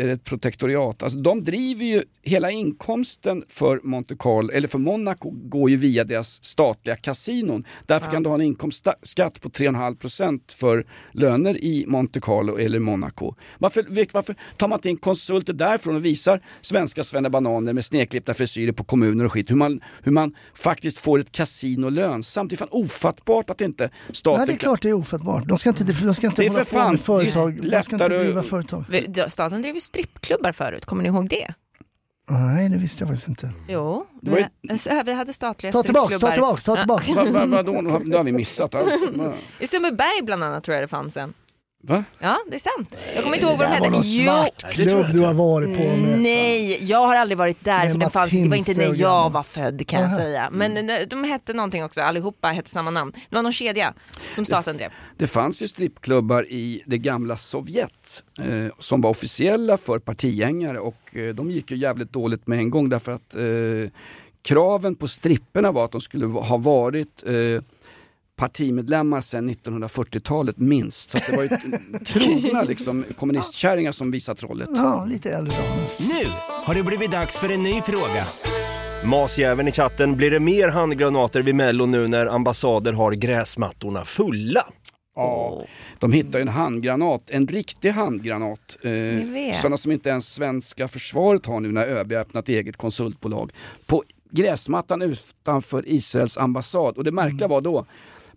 A: är det ett protektoriat. Alltså de driver ju, hela inkomsten för Monte Carlo, eller för Monaco går ju via deras statliga kasinon. Därför
Q: Ja.
A: kan du ha en inkomstskatt på 3,5% för löner i Monte Carlo eller Monaco. Varför, varför tar man inte in konsulter därifrån och visar svenska svennebananer med snedklippta frisyrer på kommuner och skit, hur man, hur man faktiskt får ett kasino lönsamt. Det är fan ofattbart att inte staten
C: Ja, det är klart det är ofattbart. De ska inte, de ska inte
A: Det är för fan
C: företag. De ska inte driva företag.
B: Staten drev ju strippklubbar förut, kommer ni ihåg det?
C: Nej, det visste jag faktiskt inte.
B: Jo,
A: Det var ju-
B: vi, hade statliga
C: Ta tillbaks,
B: strippklubbar.
C: ta tillbaks, ta tillbaks.
B: Ja.
A: Va, va, vadå, nu har- det har vi missat alls.
B: I Sundbyberg bland annat tror jag det fanns en.
A: Va?
B: Ja, det är sant. Jag kommer inte ihåg vad de
C: Det
B: hette.
C: var någon svartklubb du har varit på med.
B: Nej, jag har aldrig varit där
C: Med
B: för
C: Mats
B: fanns, det var inte när jag var född kan jag säga. Men eh, de hette någonting också, allihopa hette samma namn. Det var någon kedja som staten drev.
A: Det fanns ju strippklubbar i det gamla Sovjet eh, som var officiella för partigängare och eh, de gick ju jävligt dåligt med en gång därför att eh, kraven på stripperna var att de skulle ha varit eh, partimedlemmar sedan 1940-talet minst. Så det var ju trogna liksom, kommunistkärringar som visade trollet.
C: Ja, lite äldre.
N: Nu har det blivit dags för en ny fråga.
D: Masjäveln i chatten, blir det mer handgranater vid mello nu när ambassader har gräsmattorna fulla?
A: Ja, de hittade en handgranat, en riktig handgranat. Eh,
B: vet.
A: sådana som inte ens svenska försvaret har nu när ÖB öppnat eget konsultbolag. På gräsmattan utanför Israels ambassad. Och det märkliga var då,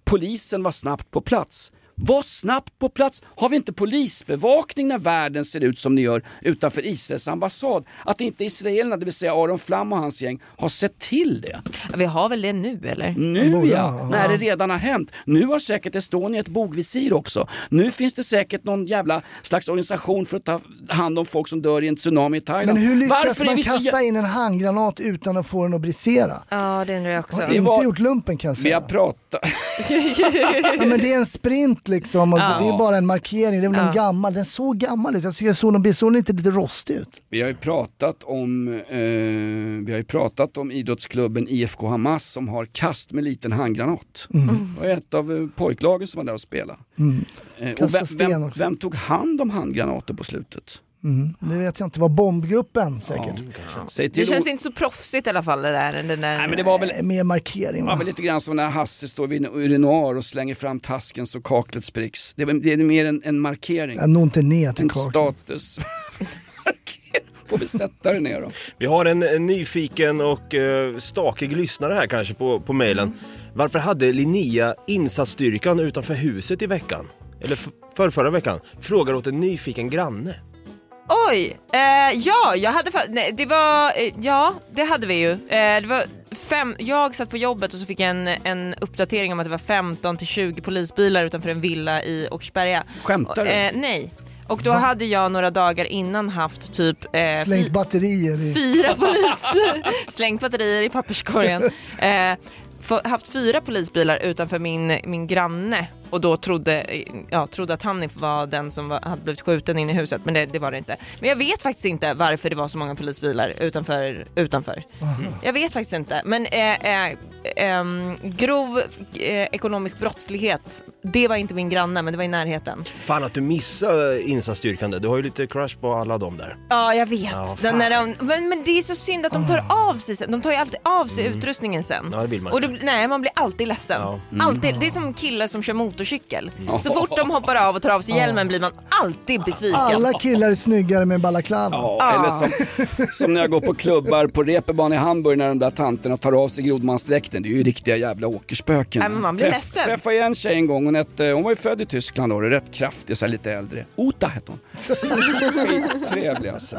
A: polisen var snabbt på plats. Var snabbt på plats. Har vi inte polisbevakning när världen ser ut som det gör utanför Israels ambassad? Att inte israelerna, det vill säga Aron Flam och hans gäng, har sett till det.
B: Vi har väl det nu eller?
A: Nu ja, när det redan har hänt. Nu har säkert Estonia ett bogvisir också. Nu finns det säkert någon jävla slags organisation för att ta hand om folk som dör i en tsunami i Thailand.
C: Men hur lyckas
A: Varför
C: man
A: vi så
C: kasta in en handgranat utan att få den att brisera?
B: Ja, det undrar jag också.
C: Har inte
A: var-
C: gjort lumpen kan jag
A: Vi
C: säga.
A: har pratat...
C: Ja, men det är en sprint liksom, och
A: Ja.
C: det är bara en markering. Det är väl
B: Ja.
C: en gammal, den såg gammal ut. Jag tycker jag såg den, såg den inte lite rostig ut?
A: Vi har ju pratat om, eh, vi har ju pratat om idrottsklubben IFK Hamas som har kast med liten handgranat.
C: Mm.
A: Det var ett av eh, pojklagen som var där och spelade.
C: Mm.
A: Eh, och vem, vem, vem tog hand om handgranater på slutet?
C: Mm. Det vet jag inte, det var bombgruppen säkert.
A: Säg
B: Det känns inte så proffsigt i alla fall det där. Den där...
A: Nej, men det var väl
C: Eh, Mer markering va?
A: var väl lite grann som när Hasse står vid en urinoar och slänger fram tasken så kaklet spricks. Det är, det är mer en, en markering.
C: Jag når inte ner till
A: En
C: kakan.
A: status. Får vi sätta det ner då.
D: Vi har en, en nyfiken och uh, stakig lyssnare här kanske på, på mejlen. Varför hade Linnea insatsstyrkan utanför huset i veckan? Eller f- för förra veckan? Frågar åt en nyfiken granne.
B: Oj! Eh, ja, jag hade fa- nej, det var, eh, ja det hade vi ju. Eh, det var fem, jag satt på jobbet och så fick jag en, en uppdatering om att det var 15 till 20 polisbilar utanför en villa i Åkersberga.
A: Skämtar du?
B: Eh, nej. Och då hade jag några dagar innan haft typ eh,
C: Slängt batterier i...
B: fyra poliser, slängt batterier i papperskorgen. Eh, haft fyra polisbilar utanför min, min granne och då trodde, ja, trodde att han var den som var, hade blivit skjuten in i huset men det, det var det inte. Men jag vet faktiskt inte varför det var så många polisbilar utanför. utanför. Jag vet faktiskt inte men eh, eh, ehm, grov eh, ekonomisk brottslighet det var inte min granne men det var i närheten.
D: Fan att du missade insatsstyrkan. Du har ju lite crush på alla dem där.
B: Ja jag vet.
D: Ja,
B: Den när de, men, men det är så synd att de tar av sig sen. De tar ju alltid av sig utrustningen sen.
D: Ja, det vill man
B: Och då, nej man blir alltid ledsen.
D: Ja.
B: Alltid. Det är som killar som kör motorcykel.
A: Mm.
B: Så fort de hoppar av och tar av sig hjälmen blir man alltid besviken.
C: Alla killar är snyggare med balaklava.
A: Ja,
B: Ah.
A: eller som, som när jag går på klubbar på Reeperbahn i Hamburg när de där tanterna tar av sig grodmansdräkten. Det är ju riktiga jävla åkerspöken.
B: Ja, men man blir ledsen.
A: Träffade jag en tjej en gång, hon, hette, hon var ju född i Tyskland då, rätt kraftig, så här lite äldre. Ota hette hon. Skittrevlig alltså.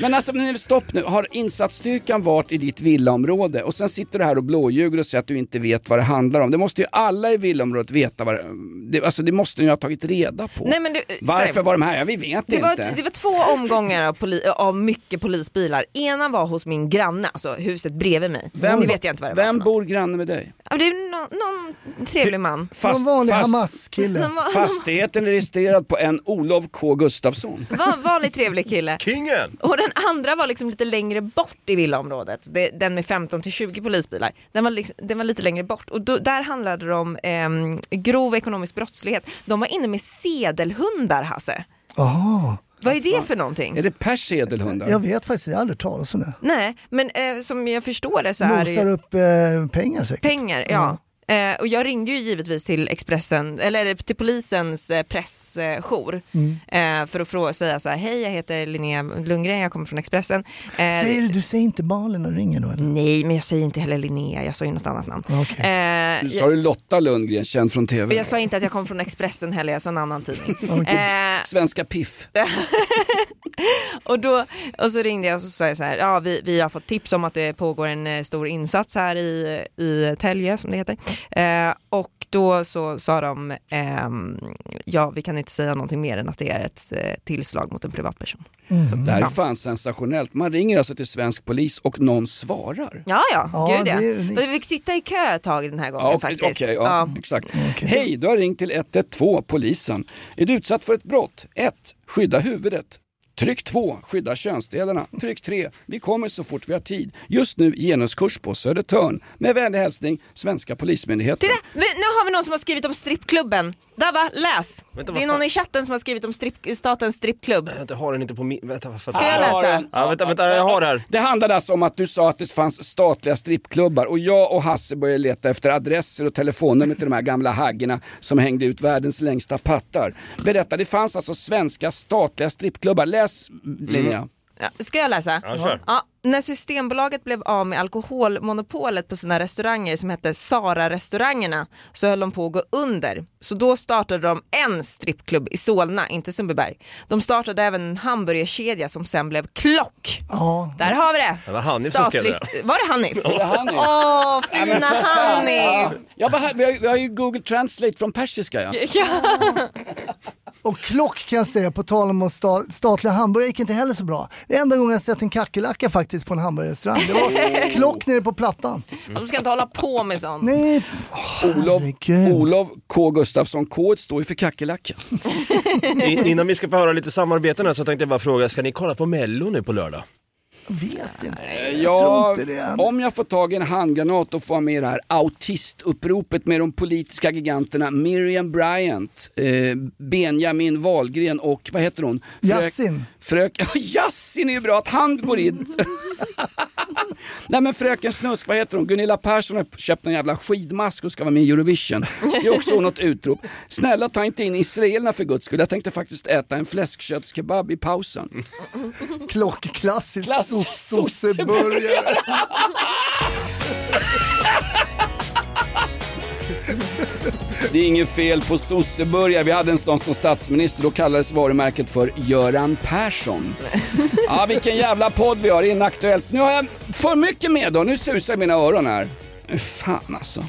A: Men alltså, men stopp nu. Har insatsstyrkan varit i ditt villaområde och sen sitter du här och blåljuger och säger att du inte vet vad det handlar om. Det måste ju alla i villaområdet veta vad det, det, alltså, det måste ni ha tagit reda på.
B: Nej, men du,
A: Varför
B: sorry.
A: var de här? Ja, vi vet
B: Det var,
A: inte.
B: det var två omgångar av, poli, av mycket polisbilar. Ena var hos min granne, alltså huset bredvid mig.
A: Vem-
B: det vet jag inte vad det var
A: Vem
B: något.
A: bor granne med dig?
B: Ja, det är någon, någon trevlig man.
A: Fast-
C: Någon vanlig
A: fast-
C: Hamas-kille.
A: Fastigheten är registrerad på en Olof K Gustafsson.
B: Van, vanlig trevlig kille.
D: Kingen!
B: Och den andra var liksom lite längre bort i villaområdet. Det, den med 15 till 20 polisbilar. Den var, liksom, den var lite längre bort. Och då, där handlade det om ehm, grov ekonomisk brottslighet. De var inne med sedelhundar, Hasse.
C: Jaha.
B: Vad är det för någonting?
A: Är det Pers sedelhundar?
C: Jag vet faktiskt, jag har aldrig talas om det.
B: Nej, men eh, som jag förstår det så är det
C: Nosar
B: ju
C: upp eh, pengar säkert.
B: pengar. Ja. Eh, och jag ringde ju givetvis till Expressen, eller till polisens eh, pressjour
C: Mm.
B: eh, för att fråga, säga så här, hej jag heter Linnea Lundgren, jag kommer från Expressen. Eh,
C: Säger du, du säger inte Malin när du ringer då eller?
B: Nej, men jag säger inte heller Linnea, jag sa ju något annat namn.
C: Okej.
B: Eh,
A: Nu sa du Lotta Lundgren, känd från TV.
B: jag sa inte att jag kom från Expressen heller, jag sa en annan tidning.
A: Okej.
B: Eh,
A: Svenska Piff.
B: och, då, och så ringde jag och så sa jag så här, ja vi, vi har fått tips om att det pågår en stor insats här i, i Tälje som det heter. Eh, och då så sa de, ehm, ja vi kan inte säga någonting mer än att det är ett eh, tillslag mot en privatperson. Så,
A: Det här är
B: ja.
A: fan sensationellt. Man ringer alltså till svensk polis och någon svarar.
B: Ja, ja,
A: Ja,
B: gud ja.
A: det.
B: Och Vi fick sitta i kö ett tag den här gången
A: Ja,
B: faktiskt.
A: okej, ja, exakt. Hej, du har ringt till 112 polisen. Är du utsatt för ett brott? 1. Skydda huvudet. Tryck 2. Skydda könsdelarna. Tryck 3. Vi kommer så fort vi har tid. Just nu genuskurs på Södertörn. Med vänlig hälsning Svenska Polismyndigheten.
B: Titta, nu har vi någon som har skrivit om strippklubben. Där va, läs!
D: Vänta,
B: det är någon i chatten som har skrivit om stripp, statens strippklubb.
D: Vänta, har den inte på min... Vänta, fan-
B: Ska jag
A: Jag
B: läsa?
D: Ja, vänta, vänta, jag har det här.
A: Det handlade alltså om att du sa att det fanns statliga strippklubbar och jag och Hasse började leta efter adresser och telefonnummer till de här gamla haggorna som hängde ut världens längsta pattar. Berätta, det fanns alltså svenska statliga strippklubbar. Läs Linnea.
B: Ja, ska jag läsa?
A: Ja, kör.
B: Ja, när Systembolaget blev av med alkoholmonopolet på sina restauranger som hette Sara-restaurangerna så höll de på att gå under. Så då startade de en strippklubb i Solna, inte Sundbyberg. De startade även en hamburgerkedja som sen blev Klock.
C: Ja.
B: Där har vi det!
D: Det var Hanif som skrev det.
B: Var det Hanif? Åh,
A: Ja, men
B: fina
A: för fan.
B: Hanif!
A: Ja, vad här- vi, har, vi har ju Google Translate från persiska ja.
B: Ja.
C: Och klock kan jag säga, på tal om att sta, statliga hamburgare gick inte heller så bra. Det är enda gången jag sett en kackerlacka faktiskt på en hamburgerrestaurang. Det var klock nere på plattan.
B: De ska inte hålla på med sånt.
C: Nej,
A: Olof, Olof K Gustafsson, K står ju för kackerlacka.
D: I- Innan vi ska få höra lite samarbeten här så tänkte jag bara fråga, ska ni kolla på mello nu på lördag?
C: Vet inte.
A: Ja,
C: inte det.
A: om jag får tag i en handgranat och får med det här autistuppropet med de politiska giganterna Miriam Bryant, eh, Benjamin Wahlgren och vad heter hon? Frök, ja, Yasin är ju bra att han går in. Nej men fröken Snusk, vad heter hon? Gunilla Persson har köpt en jävla skidmask och ska vara med i Eurovision. Det är också något utrop. Snälla ta inte in israelerna för guds skull. Jag tänkte faktiskt äta en fläskköttskebab i pausen.
C: Klock, klassisk
A: Klass-
C: so- sosseburgare.
A: Det är inget fel på sosseburgare. Vi hade en sån som statsminister. Då kallades varumärket för Göran Persson. Ja, vilken jävla podd vi har. Inaktuellt. Nu har jag för mycket med då. Nu susar mina öron här. Fan alltså.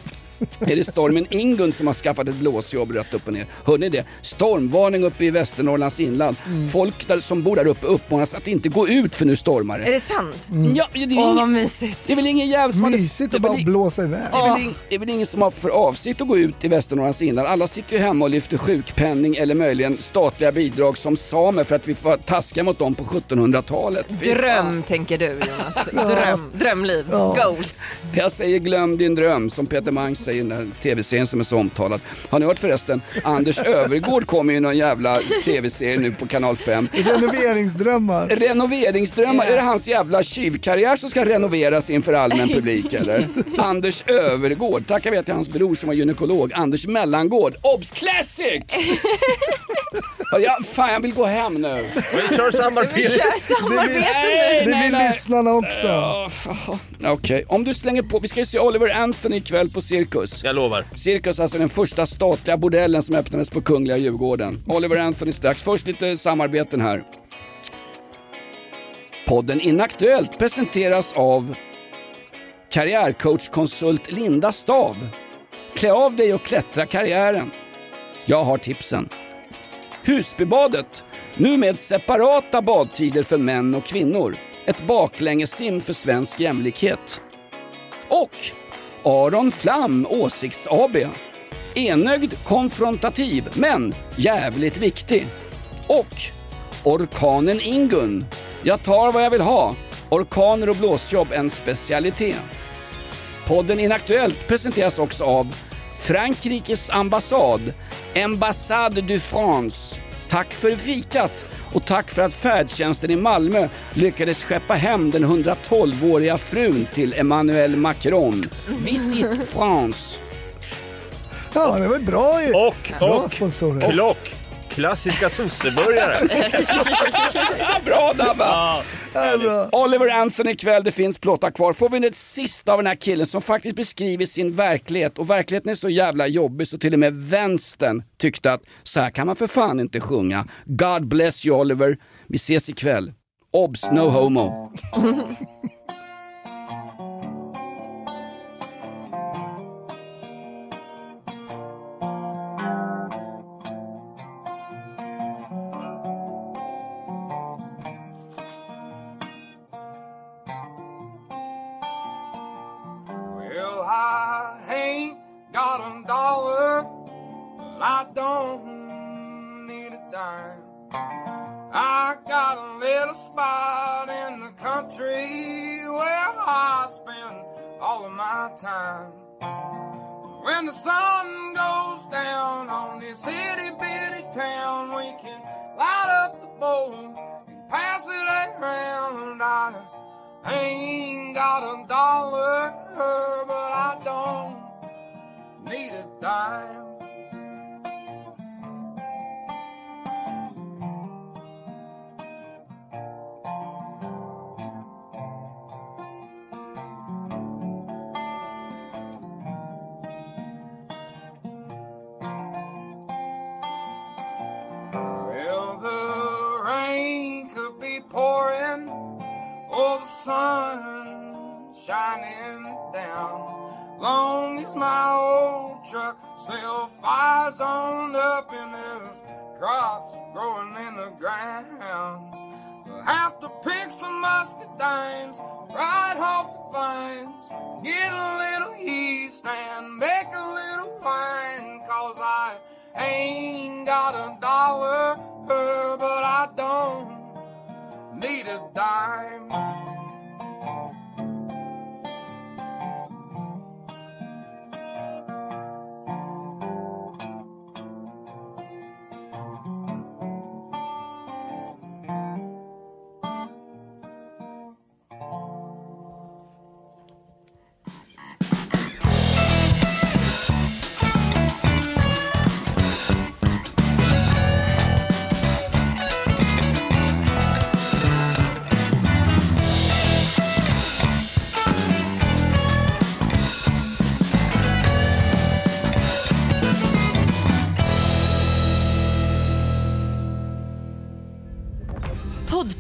A: Är det stormen Ingun som har skaffat ett blåsjobb rätt upp och ner? Hör ni det? Stormvarning uppe i Västernorrlands inland. Folk där, som bor där uppe uppmanas att inte gå ut för nu stormar
B: Är
A: det.
B: det sant?
A: Ja, det är,
B: Åh vad mysigt.
A: det är väl ingen jävel som
C: Mysigt
A: det
C: att bara blåsa iväg.
A: det är, väl ing, det är väl ingen som har för avsikt att gå ut i Västernorrlands inland. Alla sitter ju hemma och lyfter sjukpenning eller möjligen statliga bidrag som samer för att vi får taska mot dem på 1700-talet. Fy fan.
B: Dröm tänker du Jonas. Dröm, drömliv, goals.
A: Jag säger glöm din dröm som Peter Mangs säger i den där tv-serien som är så omtalad. Har ni hört förresten? Anders Övergård kommer ju i någon jävla tv-serie nu på kanal 5.
C: Renoveringsdrömmar.
A: Renoveringsdrömmar, är det hans jävla tjuvkarriär som ska renoveras inför allmän publik eller? Anders Övergård, tackar vi till hans bror som var gynekolog, Anders Mellangård. Obs Classic! ja, fan jag vill gå hem nu.
D: Vi kör samarbete.
B: Kör samarbete nu.
C: Det
A: nej,
C: vill
A: nej.
C: lyssnarna också.
A: Ja, Okej, om du slänger på, vi ska ju se Oliver Anthony ikväll på Cirkus.
D: Jag lovar.
A: Cirkus, alltså den första statliga bordellen som öppnades på Kungliga Djurgården. Oliver Anthony strax. Först lite samarbeten här. Podden Inaktuellt presenteras av karriärcoachkonsult Linda Stav. Klä av dig och klättra karriären. Jag har tipsen. Husbybadet, nu med separata badtider för män och kvinnor. Ett baklängessim för svensk jämlikhet. Och Aron Flam Åsikts AB. Enögd, konfrontativ, men jävligt viktig. Och Orkanen Ingun. Jag tar vad jag vill ha. Orkaner och blåsjobb en specialitet. Podden Inaktuellt presenteras också av Frankrikes ambassad, Ambassade du France. Tack för fikat och tack för att färdtjänsten i Malmö lyckades skeppa hem den 112-åriga frun till Emmanuel Macron. Visit France.
C: Ja, det var bra ju.
D: Och,
C: Bra
D: och,
C: sponsorer.
D: klock. Klassiska sosseburgare.
A: Bra Dabba!
D: Ja,
C: bra.
A: Oliver Anthony ikväll, det finns plåtar kvar. Får vi ett sista av den här killen som faktiskt beskriver sin verklighet och verkligheten är så jävla jobbig så till och med vänstern tyckte att så här kan man för fan inte sjunga. God bless you Oliver. Vi ses ikväll. Obs, no homo.
E: little spot in the country where I spend all of my time. When the sun goes down on this itty bitty town, we can light up the bowl and pass it around. I ain't got a dollar, but I don't need a dime. Shining down. Long as my old truck still fires on up and there's crops growing in the ground. I'll have to pick some muscadines, ride off the vines, get a little yeast and make a little wine. Cause I ain't got a dollar, but I don't need a dime.